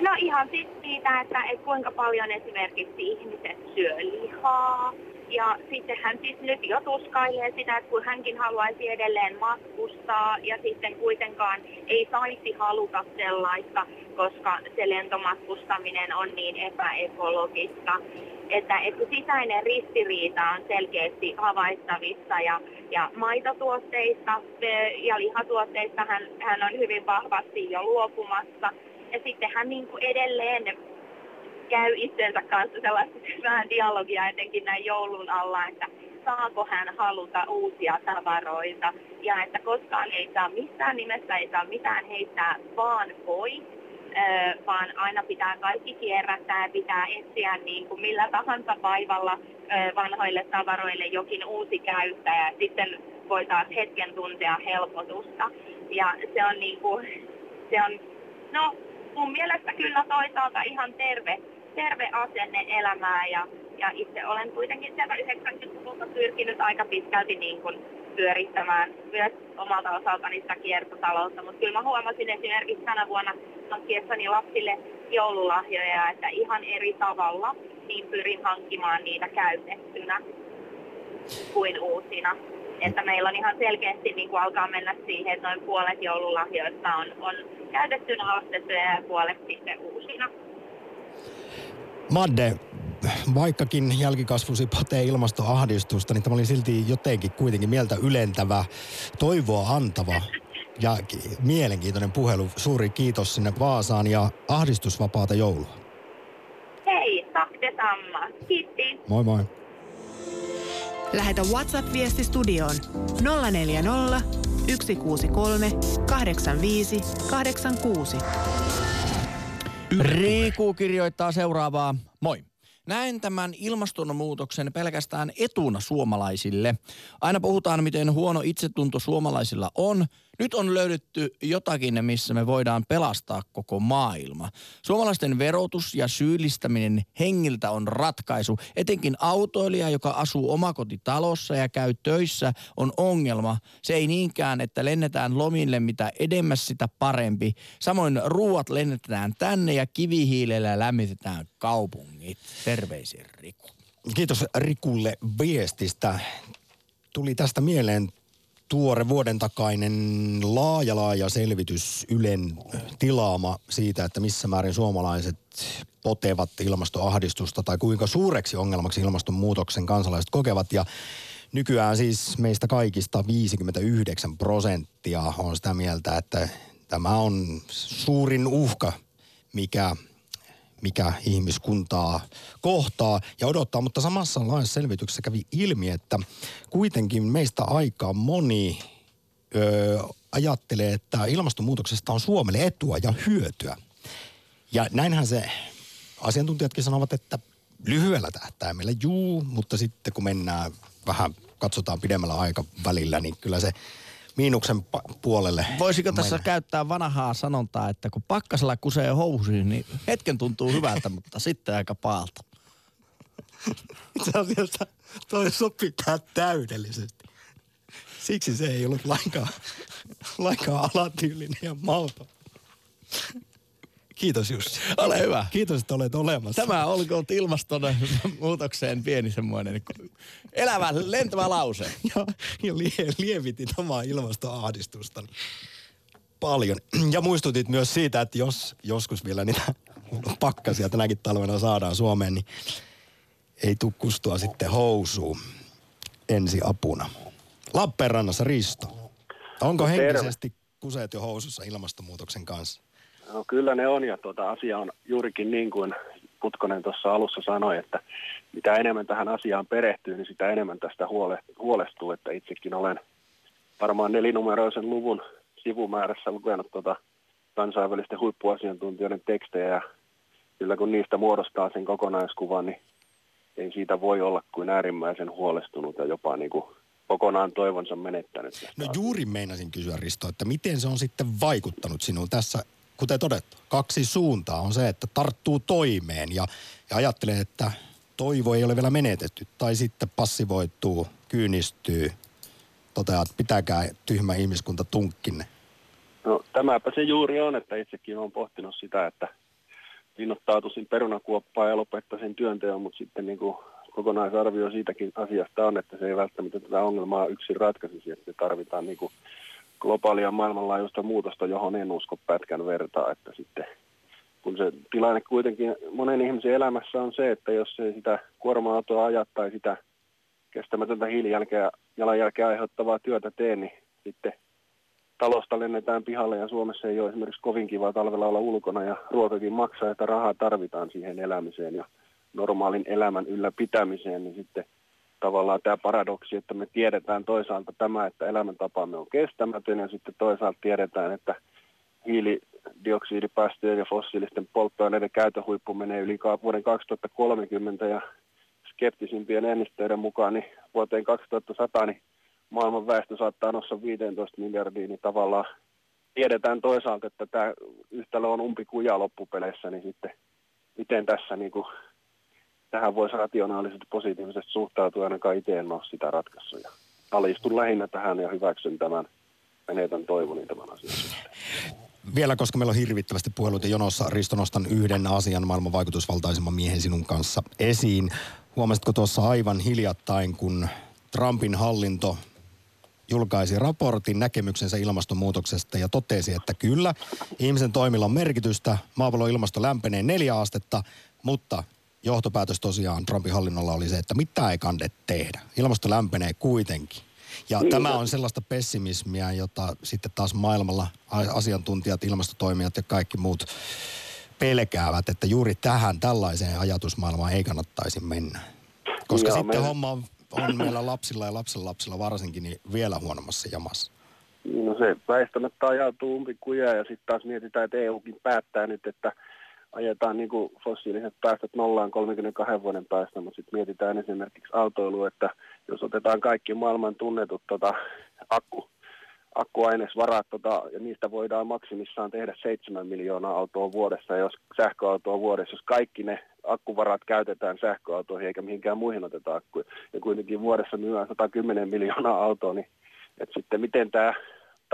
No ihan siis siitä, että, että kuinka paljon esimerkiksi ihmiset syö lihaa, ja sitten hän siis nyt jo tuskailee sitä, että kun hänkin haluaisi edelleen matkustaa ja sitten kuitenkaan ei saisi haluta sellaista, koska se lentomatkustaminen on niin epäekologista. Että, että sisäinen ristiriita on selkeästi havaittavissa ja, ja maitotuotteista ja lihatuotteista hän, hän on hyvin vahvasti jo luopumassa. Ja sitten hän niin kuin edelleen käy itsensä kanssa sellaista [LAUGHS] vähän dialogia etenkin näin joulun alla, että saako hän haluta uusia tavaroita ja että koskaan ei saa missään nimessä ei saa mitään heittää vaan pois, vaan aina pitää kaikki kierrättää ja pitää etsiä niin kuin millä tahansa vaivalla vanhoille tavaroille jokin uusi käyttäjä. Sitten voi taas hetken tuntea helpotusta. Ja se on, niin kuin, se on no, mun mielestä kyllä toisaalta ihan terve terve asenne elämää ja, ja itse olen kuitenkin sieltä 90-luvulta pyrkinyt aika pitkälti niin kuin pyörittämään myös omalta osaltani sitä kiertotaloutta, mutta kyllä mä huomasin esimerkiksi tänä vuonna hankkiessani lapsille joululahjoja, että ihan eri tavalla niin pyrin hankkimaan niitä käytettynä kuin uusina. Että meillä on ihan selkeästi niin kuin alkaa mennä siihen, että noin puolet joululahjoista on, on käytettynä ostettuja ja puolet sitten uusina. Madde, vaikkakin jälkikasvusi potee ilmastoahdistusta, niin tämä oli silti jotenkin kuitenkin mieltä ylentävä, toivoa antava ja mielenkiintoinen puhelu. Suuri kiitos sinne Vaasaan ja ahdistusvapaata joulua. Hei, tack detsamma. Kiitti. Moi moi. Lähetä WhatsApp-viesti studioon 040 163 85 86. Riku kirjoittaa seuraavaa. Moi. Näen tämän ilmastonmuutoksen pelkästään etuna suomalaisille. Aina puhutaan, miten huono itsetunto suomalaisilla on, nyt on löydetty jotakin, missä me voidaan pelastaa koko maailma. Suomalaisten verotus ja syyllistäminen hengiltä on ratkaisu. Etenkin autoilija, joka asuu omakotitalossa ja käy töissä, on ongelma. Se ei niinkään, että lennetään lomille mitä edemmäs sitä parempi. Samoin ruuat lennetään tänne ja kivihiilellä lämmitetään kaupungit. Terveisin Riku. Kiitos Rikulle viestistä. Tuli tästä mieleen tuore vuoden takainen laaja laaja selvitys Ylen tilaama siitä, että missä määrin suomalaiset potevat ilmastoahdistusta tai kuinka suureksi ongelmaksi ilmastonmuutoksen kansalaiset kokevat. Ja nykyään siis meistä kaikista 59 prosenttia on sitä mieltä, että tämä on suurin uhka, mikä mikä ihmiskuntaa kohtaa ja odottaa, mutta samassa laajassa selvityksessä kävi ilmi, että kuitenkin meistä aika moni ö, ajattelee, että ilmastonmuutoksesta on Suomelle etua ja hyötyä. Ja näinhän se asiantuntijatkin sanovat, että lyhyellä tähtäimellä juu, mutta sitten kun mennään vähän, katsotaan pidemmällä aikavälillä, niin kyllä se miinuksen puolelle. Voisiko tässä mennä. käyttää vanhaa sanontaa, että kun pakkasella kusee housuihin, niin hetken tuntuu hyvältä, mutta sitten aika paalta. [LAUGHS] Itse asiassa toi sopii täydellisesti. Siksi se ei ollut lainkaan, lainkaan alatyylinen ja mauton. Kiitos Jussi. Ole hyvä. Kiitos, että olet olemassa. Tämä olkoon ilmastonmuutokseen pieni semmoinen elävä, lentävä lause. [LAUGHS] Ja, ja lie, lievitit omaa ilmastoahdistustani paljon. Ja muistutit myös siitä, että jos joskus vielä niitä pakkasia tänäkin talvena saadaan Suomeen, niin ei tuu kustua sitten housuun ensi apuna. Lappeenrannassa Risto. Onko No, henkisesti kuseet jo housussa ilmastonmuutoksen kanssa? No kyllä ne on ja tuota, asia on juurikin niin kuin Putkonen tuossa alussa sanoi, että mitä enemmän tähän asiaan perehtyy, niin sitä enemmän tästä huole, huolestuu, että itsekin olen varmaan nelinumeroisen luvun sivumäärässä lukenut tuota kansainvälisten huippuasiantuntijoiden tekstejä ja kyllä kun niistä muodostaa sen kokonaiskuvan, niin ei siitä voi olla kuin äärimmäisen huolestunut ja jopa niin kuin kokonaan toivonsa menettänyt. No juuri meinasin kysyä Risto, että miten se on sitten vaikuttanut sinuun tässä, kuten todettu, kaksi suuntaa on se, että tarttuu toimeen ja, ja ajattelee, että toivo ei ole vielä menetetty. Tai sitten passivoituu, kyynistyy, toteaa, että pitäkää tyhmä ihmiskunta tunkkinne. No tämäpä se juuri on, että itsekin olen pohtinut sitä, että innoittautuisin perunakuoppaan ja lopettaisin työnteon, mutta sitten niin kuin kokonaisarvio siitäkin asiasta on, että se ei välttämättä tätä ongelmaa yksin ratkaisisi, että tarvitaan niin kuin globaalia maailmanlaajuista muutosta, johon en usko pätkän vertaa, että sitten kun se tilanne kuitenkin monen ihmisen elämässä on se, että jos ei sitä kuorma-autoa ajaa tai sitä kestämätöntä hiilijälkeä, jalanjälkeä aiheuttavaa työtä tee, niin sitten talosta lennetään pihalle ja Suomessa ei ole esimerkiksi kovin kiva talvella olla ulkona ja ruokakin maksaa, että rahaa tarvitaan siihen elämiseen ja normaalin elämän ylläpitämiseen, niin sitten tavallaan tämä paradoksi, että me tiedetään toisaalta tämä, että elämäntapamme on kestämätön ja sitten toisaalta tiedetään, että hiilidioksidipäästöjen ja fossiilisten polttoaineiden käytön huippu menee yli vuoden 2030 ja skeptisimpien ennusteiden mukaan niin vuoteen 2100 niin maailman väestö saattaa nousta 15 miljardia, niin tavallaan tiedetään toisaalta, että tämä yhtälö on umpikuja loppupeleissä, niin sitten miten tässä niin kuin, tähän voisi rationaalisesti positiivisesti suhtautua, ainakaan itse en ole sitä ratkaisuja. Alistun lähinnä tähän ja hyväksyn tämän, menetän toivoni tämän asian. Vielä, koska meillä on hirvittävästi puheluita jonossa, Risto, nostan yhden asian maailman vaikutusvaltaisimman miehen sinun kanssa esiin. Huomasitko tuossa aivan hiljattain, kun Trumpin hallinto julkaisi raportin näkemyksensä ilmastonmuutoksesta ja totesi, että kyllä, ihmisen toimilla on merkitystä, maapallon ilmasto lämpenee neljä astetta, mutta johtopäätös tosiaan Trumpin hallinnolla oli se, että mitä ei kande tehdä. Ilmasto lämpenee kuitenkin. Ja Niin, tämä on sellaista pessimismiä, jota sitten taas maailmalla asiantuntijat, ilmastotoimijat ja kaikki muut pelkäävät, että juuri tähän tällaiseen ajatusmaailmaan ei kannattaisi mennä. Koska Joo, sitten me- homma on, on meillä lapsilla ja lapsen lapsilla varsinkin niin vielä huonommassa jamassa. Niin, No se väistämättä ajautuu umpikujaan ja sitten taas mietitään, että EUkin päättää nyt, että ajetaan niin kuin fossiiliset päästöt nollaan 32 vuoden päästä, mutta sitten mietitään esimerkiksi autoilua, että jos otetaan kaikki maailman tunnetut tota, akku, akkuainesvarat tota, ja niistä voidaan maksimissaan tehdä 7 miljoonaa autoa vuodessa, jos sähköautoa vuodessa, jos kaikki ne akkuvarat käytetään sähköautoihin eikä mihinkään muihin oteta akkuja, ja kuitenkin vuodessa myydään 110 miljoonaa autoa, niin että sitten miten tämä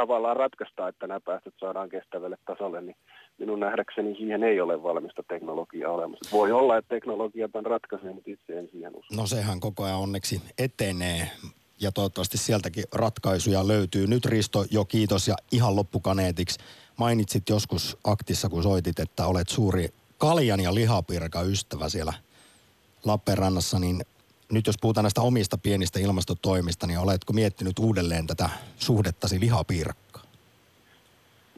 tavallaan ratkaistaan, että nämä päästöt saadaan kestävälle tasolle, niin minun nähdäkseni siihen ei ole valmista teknologiaa olemassa. Voi olla, että teknologia tämän ratkaisee, mutta itse en siihen usko. No sehän koko ajan onneksi etenee ja toivottavasti sieltäkin ratkaisuja löytyy. Nyt Risto jo kiitos ja ihan loppukaneetiksi. Mainitsit joskus aktissa, kun soitit, että olet suuri kaljan ja lihapiiraka ystävä siellä Lappeenrannassa, niin nyt jos puhutaan näistä omista pienistä ilmastotoimista, niin oletko miettinyt uudelleen tätä suhdettasi lihapiirakkaan?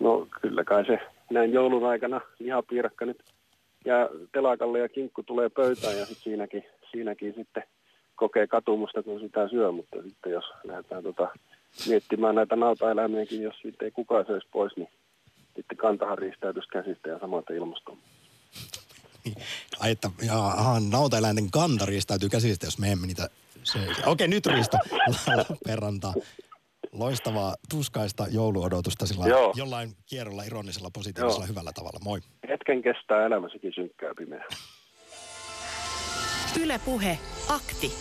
No kyllä kai se näin joulun aikana lihapiirakka nyt ja telakalle ja kinkku tulee pöytään ja sit siinäkin, siinäkin sitten kokee katumusta, kun sitä syö, mutta sitten jos lähdetään tota, miettimään näitä nautaeläimiäkin, jos siitä ei kukaan söisi pois, niin sitten kantahan riistäytyisi käsistä ja samalta ilmastoon. Ai että, jaha, nautaeläinten kanta riistäytyy käsistä, jos me emme niitä söisi. Okei, nyt Risto, [LAUGHS] Lappeenranta. Loistavaa tuskaista jouluodotusta sillä Joo. jollain kierrolla, ironisella, positiivisella, Joo. hyvällä tavalla. Moi. Hetken kestää elämässäkin synkkää pimeää. Yle Puhe, akti.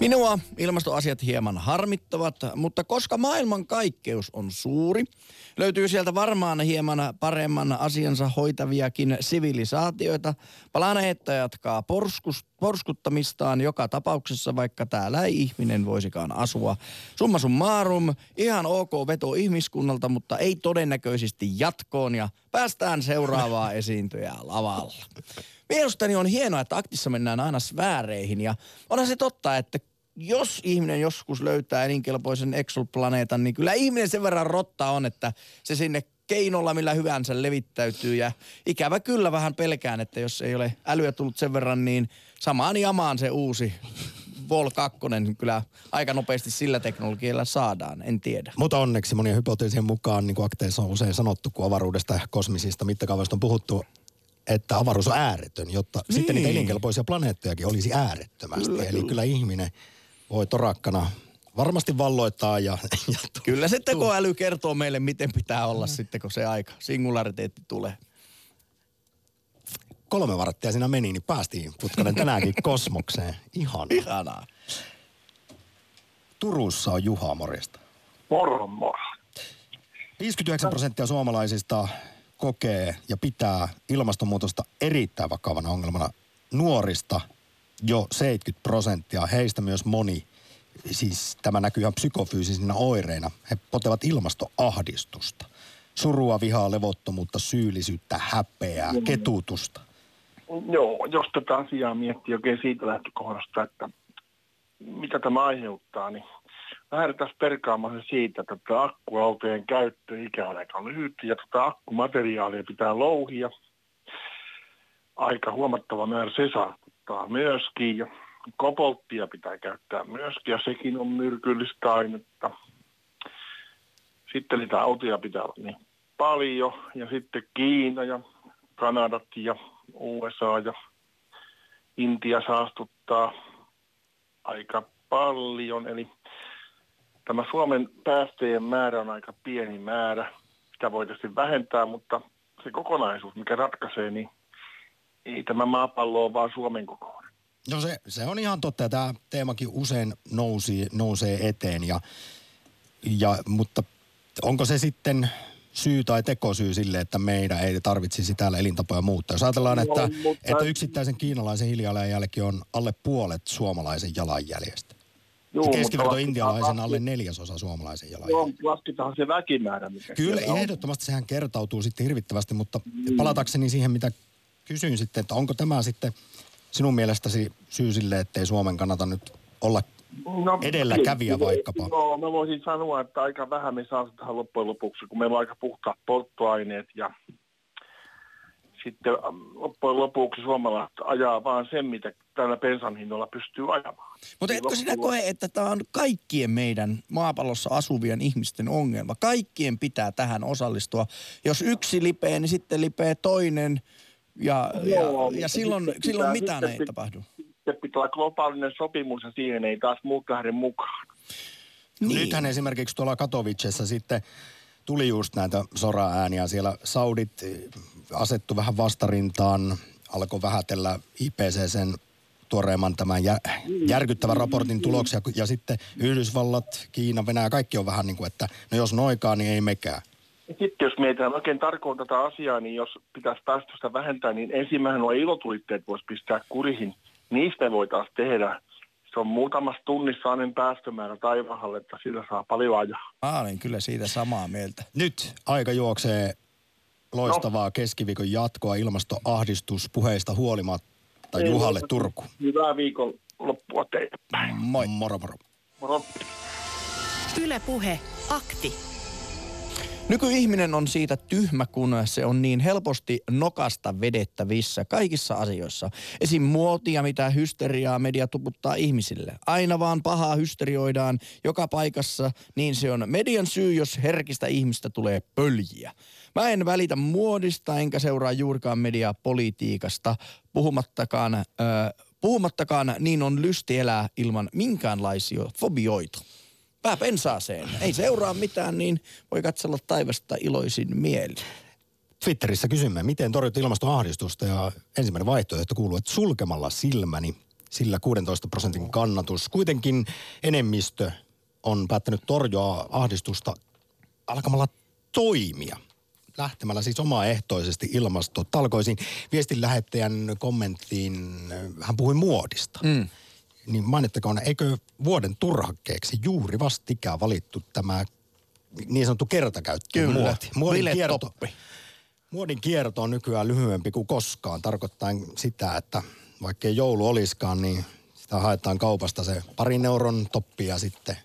Minua ilmastoasiat hieman harmittavat, mutta koska maailman kaikkeus on suuri, löytyy sieltä varmaan hieman paremman asiansa hoitaviakin sivilisaatioita. Planeetta jatkaa porskus, porskuttamistaan joka tapauksessa, vaikka täällä ei ihminen voisikaan asua. Summa summarum, ihan ok veto ihmiskunnalta, mutta ei todennäköisesti jatkoon ja päästään seuraavaa [LAUGHS] esiintyjää lavalla. Mielestäni on hienoa, että aktissa mennään aina sfääreihin ja onhan se totta, että jos ihminen joskus löytää elinkelpoisen exoplaneetan, niin kyllä ihminen sen verran rotta on, että se sinne keinolla millä hyvänsä levittäytyy. Ja ikävä kyllä vähän pelkään, että jos ei ole älyä tullut sen verran, niin samaan jamaan se uusi Vol 2 niin kyllä aika nopeasti sillä teknologialla saadaan, en tiedä. Mutta onneksi monien hypoteesien mukaan, niin kuin akteissa on usein sanottu, kun avaruudesta ja kosmisista mittakaavoista on puhuttu, että avaruus on ääretön, jotta niin. sitten niitä Niin. elinkelpoisia planeettojakin olisi äärettömästi. Kyllä, Eli kyllä ihminen voi torakkana varmasti valloittaa ja, [LAUGHS] ja tu- Kyllä se tekoäly kertoo meille, miten pitää olla sitten, kun se aika, singulariteetti tulee. kolme varttia siinä meni, niin päästiin putkanen tänäänkin [LAUGHS] kosmokseen. Ihan. Ihanaa. Turussa on Juha morjesta. Moro, moro. 59 prosenttia suomalaisista kokee ja pitää ilmastonmuutosta erittäin vakavana ongelmana. Nuorista jo 70 prosenttia, heistä myös moni, siis tämä näkyy ihan psykofyysisinä oireina, he potevat ilmastoahdistusta. Surua, vihaa, levottomuutta, syyllisyyttä, häpeää, ketutusta. Joo, jos tätä asiaa miettii oikein siitä lähtökohdasta, että mitä tämä aiheuttaa, niin lähdetään perkaamaan se siitä, että tätä akkuautojen käyttöikä on aika lyhyt ja tätä akkumateriaalia pitää louhia. Aika huomattava määrä se saastuttaa myöskin ja kobolttia pitää käyttää myöskin ja sekin on myrkyllistä ainetta. Sitten niitä autoja pitää olla niin paljon ja sitten Kiina ja Kanadat ja USA ja Intia saastuttaa aika paljon. Eli tämä Suomen päästöjen määrä on aika pieni määrä. Sitä voi tietysti vähentää, mutta se kokonaisuus, mikä ratkaisee, niin ei tämä maapallo ole vaan Suomen kokoinen. No se, se on ihan totta ja tämä teemakin usein nousi, nousee eteen. Ja, ja, mutta onko se sitten syy tai tekosyy sille, että meidän ei tarvitsisi täällä elintapoja muuttaa? Jos ajatellaan, että, No, mutta- että yksittäisen kiinalaisen hiilijalanjälki on alle puolet suomalaisen jalanjäljestä. Joo, Ja keskiverto intialaisen alle neljäsosa suomalaisen Joo, jalanjäljestä. lasketaan se väkimäärä, mikä Kyllä, siellä on. ehdottomasti sehän kertautuu sitten hirvittävästi, mutta palatakseni siihen, mitä kysyin sitten, että onko tämä sitten sinun mielestäsi syy sille, ettei Suomen kannata nyt olla No, edelläkävijä vaikkapa. Joo, mä voisin sanoa, että aika vähän me saastetaan loppujen lopuksi, kun meillä on aika puhtaat polttoaineet ja sitten ähm, loppujen lopuksi suomalaiset ajaa vaan sen, mitä tällä bensan hinnoilla pystyy ajamaan. Mutta Niin etkö sinä loppujen- koe, että tämä on kaikkien meidän maapallossa asuvien ihmisten ongelma? Kaikkien pitää tähän osallistua. Jos yksi lipee, niin sitten lipee toinen. Ja, Joo, ja, ja silloin, sitten silloin pitää- mitään sitten ei pit- tapahdu. Sitten pitää olla globaalinen sopimus ja siihen ei taas muut lähde mukaan. Niin. Nythän esimerkiksi tuolla Katowicessa sitten tuli just näitä sora-ääniä. Siellä Saudit eh, asettu vähän vastarintaan, alkoi vähätellä IPCCn tuoreemman tämän jä, järkyttävän raportin tuloksia. Ja sitten Yhdysvallat, Kiina, Venäjä, kaikki on vähän niin kuin, että no jos noikaa, niin ei mekään. Sitten jos mietitään oikein tarkoin tätä asiaa, niin jos pitäisi päästöstä vähentää, niin ensimmäinen nuo ilotulitteet voisi pistää kurihin. Niistä me voitaisiin tehdä. Se on muutamassa tunnissa sellainen päästömäärä taivaalle, että sillä saa paljon ajaa. Mä olen kyllä siitä samaa mieltä. Nyt aika juoksee loistavaa no. keskiviikon jatkoa ilmastoahdistuspuheista huolimatta Ei Juhalle muuta. Turku. Hyvää viikon loppua teille. Moi. Moro moro. Moro. Yle Puhe, akti. Nykyihminen on siitä tyhmä, kun se on niin helposti nokasta vedettävissä kaikissa asioissa. Esim. muotia, mitä hysteriaa media tuputtaa ihmisille. Aina vaan pahaa hysterioidaan joka paikassa, niin se on median syy, jos herkistä ihmistä tulee pöljiä. Mä en välitä muodista, enkä seuraa juurikaan mediaa politiikasta, puhumattakaan, äh, puhumattakaan niin on lysti elää ilman minkäänlaisia fobioita pää pensaaseen. Ei seuraa mitään, niin voi katsella taivasta iloisin mieli. Twitterissä kysymme, miten torjut ilmastoahdistusta ja ensimmäinen vaihtoehto kuuluu, että sulkemalla silmäni, sillä 16 prosentin kannatus. Kuitenkin enemmistö on päättänyt torjua ahdistusta alkamalla toimia. Lähtemällä siis omaehtoisesti ilmastotalkoisiin. Viestin lähettäjän kommenttiin, hän puhui muodista. Mm. Niin mainittakoon, eikö vuoden turhakkeeksi juuri vastikään valittu tämä niin sanottu kertakäyttö muoti. Muodin kierto, muodin kierto on nykyään lyhyempi kuin koskaan, tarkoittaen sitä, että vaikka ei joulu oliskaan, niin sitä haetaan kaupasta se parin euron toppi ja sitten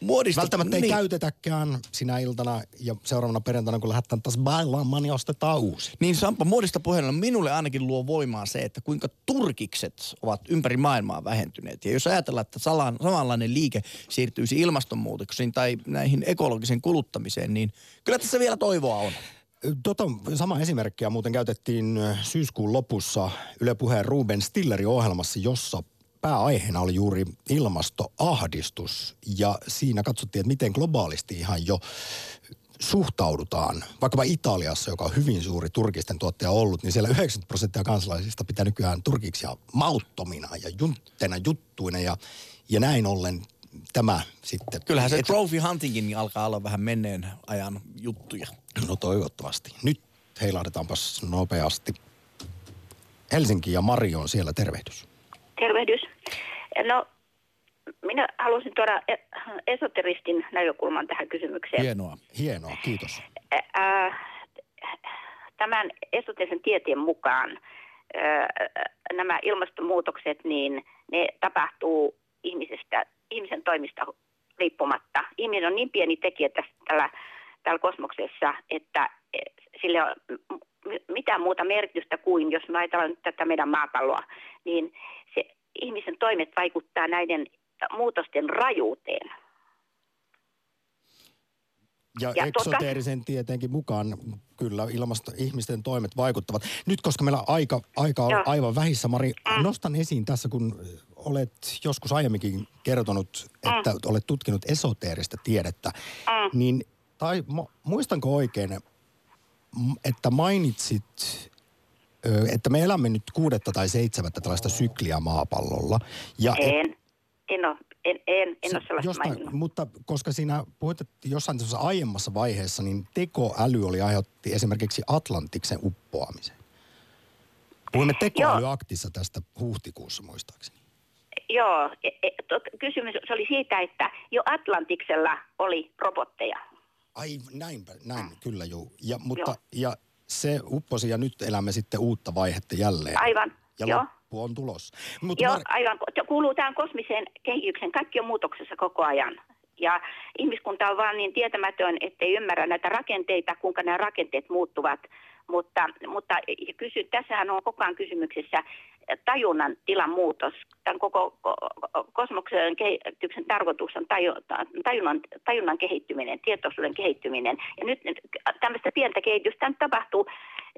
Muodista, välttämättä ei niin. käytetäkään sinä iltana ja seuraavana perjantaina, kun lähdetään taas bailaamaan, niin ostetaan uusi. Niin Sampa, muodista puheella minulle ainakin luo voimaa se, että kuinka turkikset ovat ympäri maailmaa vähentyneet. Ja jos ajatellaan, että salan, samanlainen liike siirtyisi ilmastonmuutoksiin tai näihin ekologisen kuluttamiseen, niin kyllä tässä vielä toivoa on. Tota sama esimerkkiä muuten käytettiin syyskuun lopussa Yle Puheen Ruben Stillerin ohjelmassa, jossa pääaiheena oli juuri ilmastoahdistus. Ja siinä katsottiin, että miten globaalisti ihan jo suhtaudutaan. Vaikkapa Italiassa, joka on hyvin suuri turkisten tuottaja ollut, niin siellä 90 prosenttia kansalaisista pitää nykyään turkiksia mauttomina ja juntteina juttuina ja, ja näin ollen tämä sitten. Kyllähän se Et- trophy huntingin alkaa olla vähän menneen ajan juttuja. No toivottavasti. Nyt heilahdetaanpas nopeasti. Helsinki ja Mari on siellä tervehdys. Tervehdys. No, minä haluaisin tuoda e- esoteristin näkökulman tähän kysymykseen. Hienoa. Hienoa, kiitos. Tämän esoterisen tieteen mukaan nämä ilmastonmuutokset, niin ne tapahtuu ihmisestä, ihmisen toimista riippumatta. Ihminen on niin pieni tekijä tässä, tällä, tällä kosmoksessa, että sille on mitään muuta merkitystä kuin, jos me ajatellaan nyt tätä meidän maapalloa, niin se ihmisen toimet vaikuttaa näiden muutosten rajuuteen. Ja, Ja tuota- eksoteerisen tietenkin mukaan kyllä ilmasto, ihmisten toimet vaikuttavat. Nyt koska meillä aika, aika on Joo. aivan vähissä, Mari, nostan esiin tässä, kun olet joskus aiemminkin kertonut, että olet tutkinut esoteerista tiedettä, niin tai mu- muistanko oikein, että mainitsit, että me elämme nyt kuudetta tai seitsemättä tällaista sykliä maapallolla. Ja En, en ole, en, en, en ole se- sellaista jostain, maininnut. mutta koska siinä puhuit, että jossain aiemmassa vaiheessa, niin tekoäly oli aiheutti esimerkiksi Atlantiksen uppoamisen. Puhuimme tekoälyaktissa tästä huhtikuussa muistaakseni. Joo, e, e, kysymys se oli siitä, että jo Atlantiksella oli robotteja. Ai näinpä, näin, kyllä juu. Ja, mutta, Joo. ja se upposi ja nyt elämme sitten uutta vaihetta jälleen. Aivan, Ja joo. loppu on tulossa. Mutta Joo, Mar- aivan. Kuuluu tähän kosmiseen kehitykseen. Kaikki on muutoksessa koko ajan. Ja ihmiskunta on vaan niin tietämätön, ettei ymmärrä näitä rakenteita, kuinka nämä rakenteet muuttuvat. Mutta, mutta kysy, tässähän on koko ajan kysymyksessä tajunnan tilan muutos. Tämän koko ko- kosmoksen kehityksen tarkoitus on taju- tajunnan, tajunnan kehittyminen, tietoisuuden kehittyminen. Ja nyt tämmöistä pientä kehitystä nyt tapahtuu,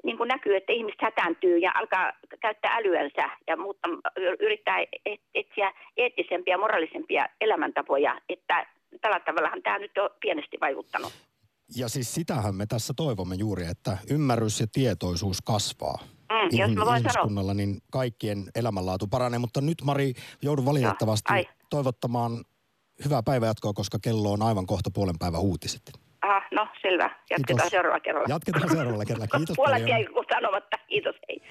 niin kuin näkyy, että ihmiset hätääntyy ja alkaa käyttää älyänsä ja mutta yrittää et- etsiä eettisempiä, moraalisempia elämäntapoja, että tällä tavallahan tämä nyt on pienesti vaikuttanut. ja siis sitähän me tässä toivomme juuri, että ymmärrys ja tietoisuus kasvaa. Mm, jos mä voin sanoa. ihmiskunnalla, niin kaikkien elämänlaatu paranee. Mutta nyt Mari, joudun valitettavasti ai. toivottamaan hyvää päivänjatkoa, koska kello on aivan kohta puolen päivän uutiset. Aha, No selvä, jatketaan Kiitos. seuraavalla kerralla. Jatketaan seuraavalla kerralla. Kiitos [LAUGHS] Puolet paljon. jäi kun sanomatta. Kiitos, hei.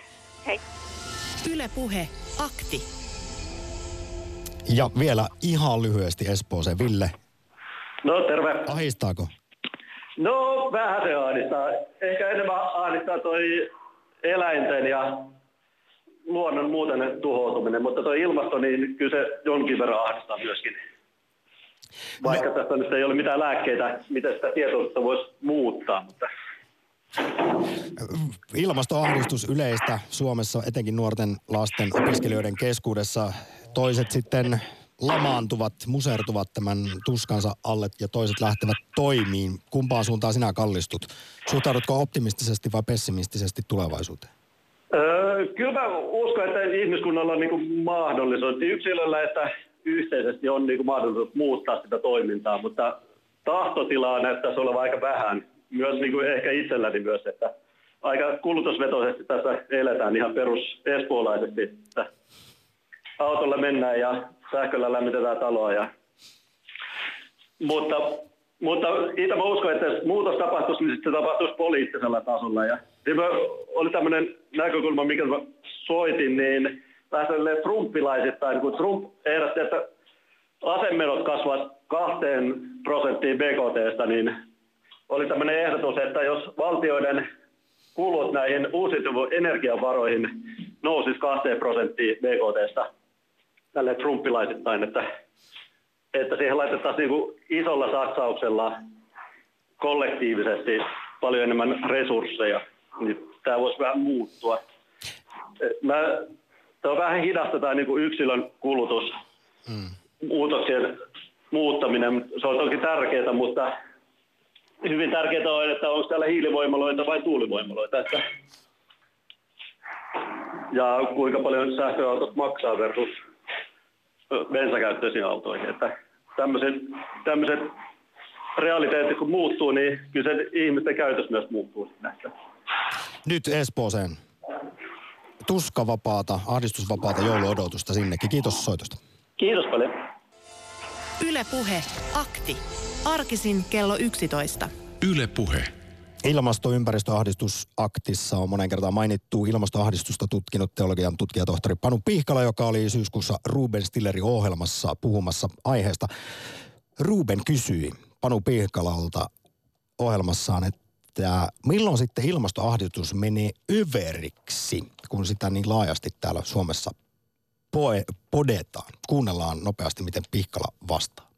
Hei. Yle Puhe, akti. Ja vielä ihan lyhyesti Espooseen. Ville, No terve. ahistaako? No vähän se ahdistaa. Ehkä enemmän ahdistaa toi eläinten ja luonnon muuten tuhoutuminen, mutta toi ilmasto, niin kyllä se jonkin verran ahdistaa myöskin. Vaikka no. tästä nyt ei ole mitään lääkkeitä, miten sitä tietoisuutta voisi muuttaa, mutta Ilmastoahdistus yleistä Suomessa, etenkin nuorten lasten opiskelijoiden keskuudessa. Toiset sitten lamaantuvat, musertuvat tämän tuskansa alle ja toiset lähtevät toimiin. Kumpaan suuntaan sinä kallistut? Suhtaudutko optimistisesti vai pessimistisesti tulevaisuuteen? Öö, kyllä mä uskon, että ihmiskunnalla on niin mahdollisuus, yksilöllä että yhteisesti on niin mahdollisuus muuttaa sitä toimintaa, mutta tahtotilaa näyttäisi olevan aika vähän. Myös niin kuin ehkä itselläni myös, että aika kulutusvetoisesti tässä eletään ihan perus espoolaisesti, että autolla mennään ja sähköllä lämmitetään taloa. Ja... Mutta, mutta itse mä uskon, että jos muutos tapahtuisi, niin se tapahtuisi poliittisella tasolla. Ja siinä oli tämmöinen näkökulma, mikä mä soitin, niin vähän trumpilaisittain, kun Trump ehdotti, että asemenot kasvavat kahteen prosenttiin BKTstä, niin oli tämmöinen ehdotus, että jos valtioiden kulut näihin uusiutuviin energiavaroihin nousisi kahteen prosenttiin BKTstä, tälle trumpilaisittain, että, että siihen laitettaisiin niin isolla satsauksella kollektiivisesti paljon enemmän resursseja, niin tämä voisi vähän muuttua. Mä, tämä on vähän hidastetaan niin kuin yksilön kulutus, mm. muutoksien muuttaminen. Se on toki tärkeää, mutta hyvin tärkeää on, että onko täällä hiilivoimaloita vai tuulivoimaloita. Että ja kuinka paljon sähköautot maksaa versus bensakäyttöisiin autoihin. Että tämmöiset, tämmöiset realiteetit kun muuttuu, niin kyllä se ihmisten käytös myös muuttuu näistä. Nyt Espooseen. Tuskavapaata, ahdistusvapaata jouluodotusta sinnekin. Kiitos soitosta. Kiitos paljon. Yle Puhe, akti. Arkisin kello 11. Yle Puhe. Ilmastoympäristöahdistusaktissa on monen kertaan mainittu ilmastoahdistusta tutkinut teologian tutkijatohtori Panu Pihkala, joka oli syyskuussa Ruben Stillerin ohjelmassa puhumassa aiheesta. Ruben kysyi Panu Pihkalalta ohjelmassaan, että milloin sitten ilmastoahdistus menee överiksi, kun sitä niin laajasti täällä Suomessa poe, podetaan. Kuunnellaan nopeasti, miten Pihkala vastaa.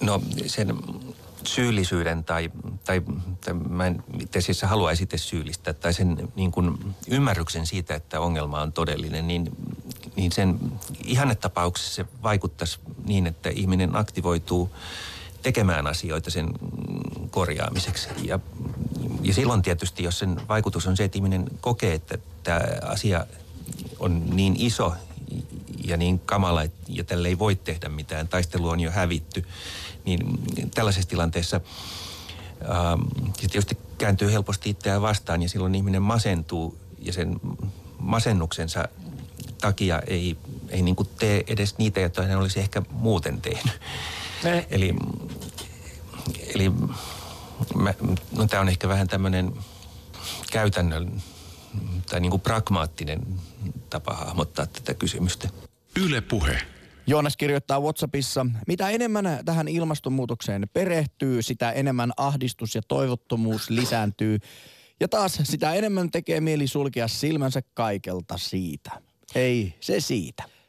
No sen syyllisyyden tai, tai, tai mä en itse asiassa halua sitten syyllistää, tai sen niin kuin ymmärryksen siitä, että ongelma on todellinen, niin, niin sen ihannetapauksessa se vaikuttaisi niin, että ihminen aktivoituu tekemään asioita sen korjaamiseksi. Ja, ja silloin tietysti, jos sen vaikutus on se, että ihminen kokee, että tämä asia on niin iso ja niin kamala, ja tälle ei voi tehdä mitään, taistelu on jo hävitty, niin tällaisessa tilanteessa ähm, se tietysti kääntyy helposti itseään vastaan ja silloin ihminen masentuu ja sen masennuksensa takia ei, ei niin tee edes niitä, joita hän olisi ehkä muuten tehnyt. Ne. Eli, eli mä, no tämä on ehkä vähän tämmöinen käytännön tai niin kuin pragmaattinen tapa hahmottaa tätä kysymystä. Yle Puhe. Joonas kirjoittaa Whatsappissa, mitä enemmän tähän ilmastonmuutokseen perehtyy, sitä enemmän ahdistus ja toivottomuus lisääntyy. Ja taas sitä enemmän tekee mieli sulkea silmänsä kaikelta siitä. Ei se siitä.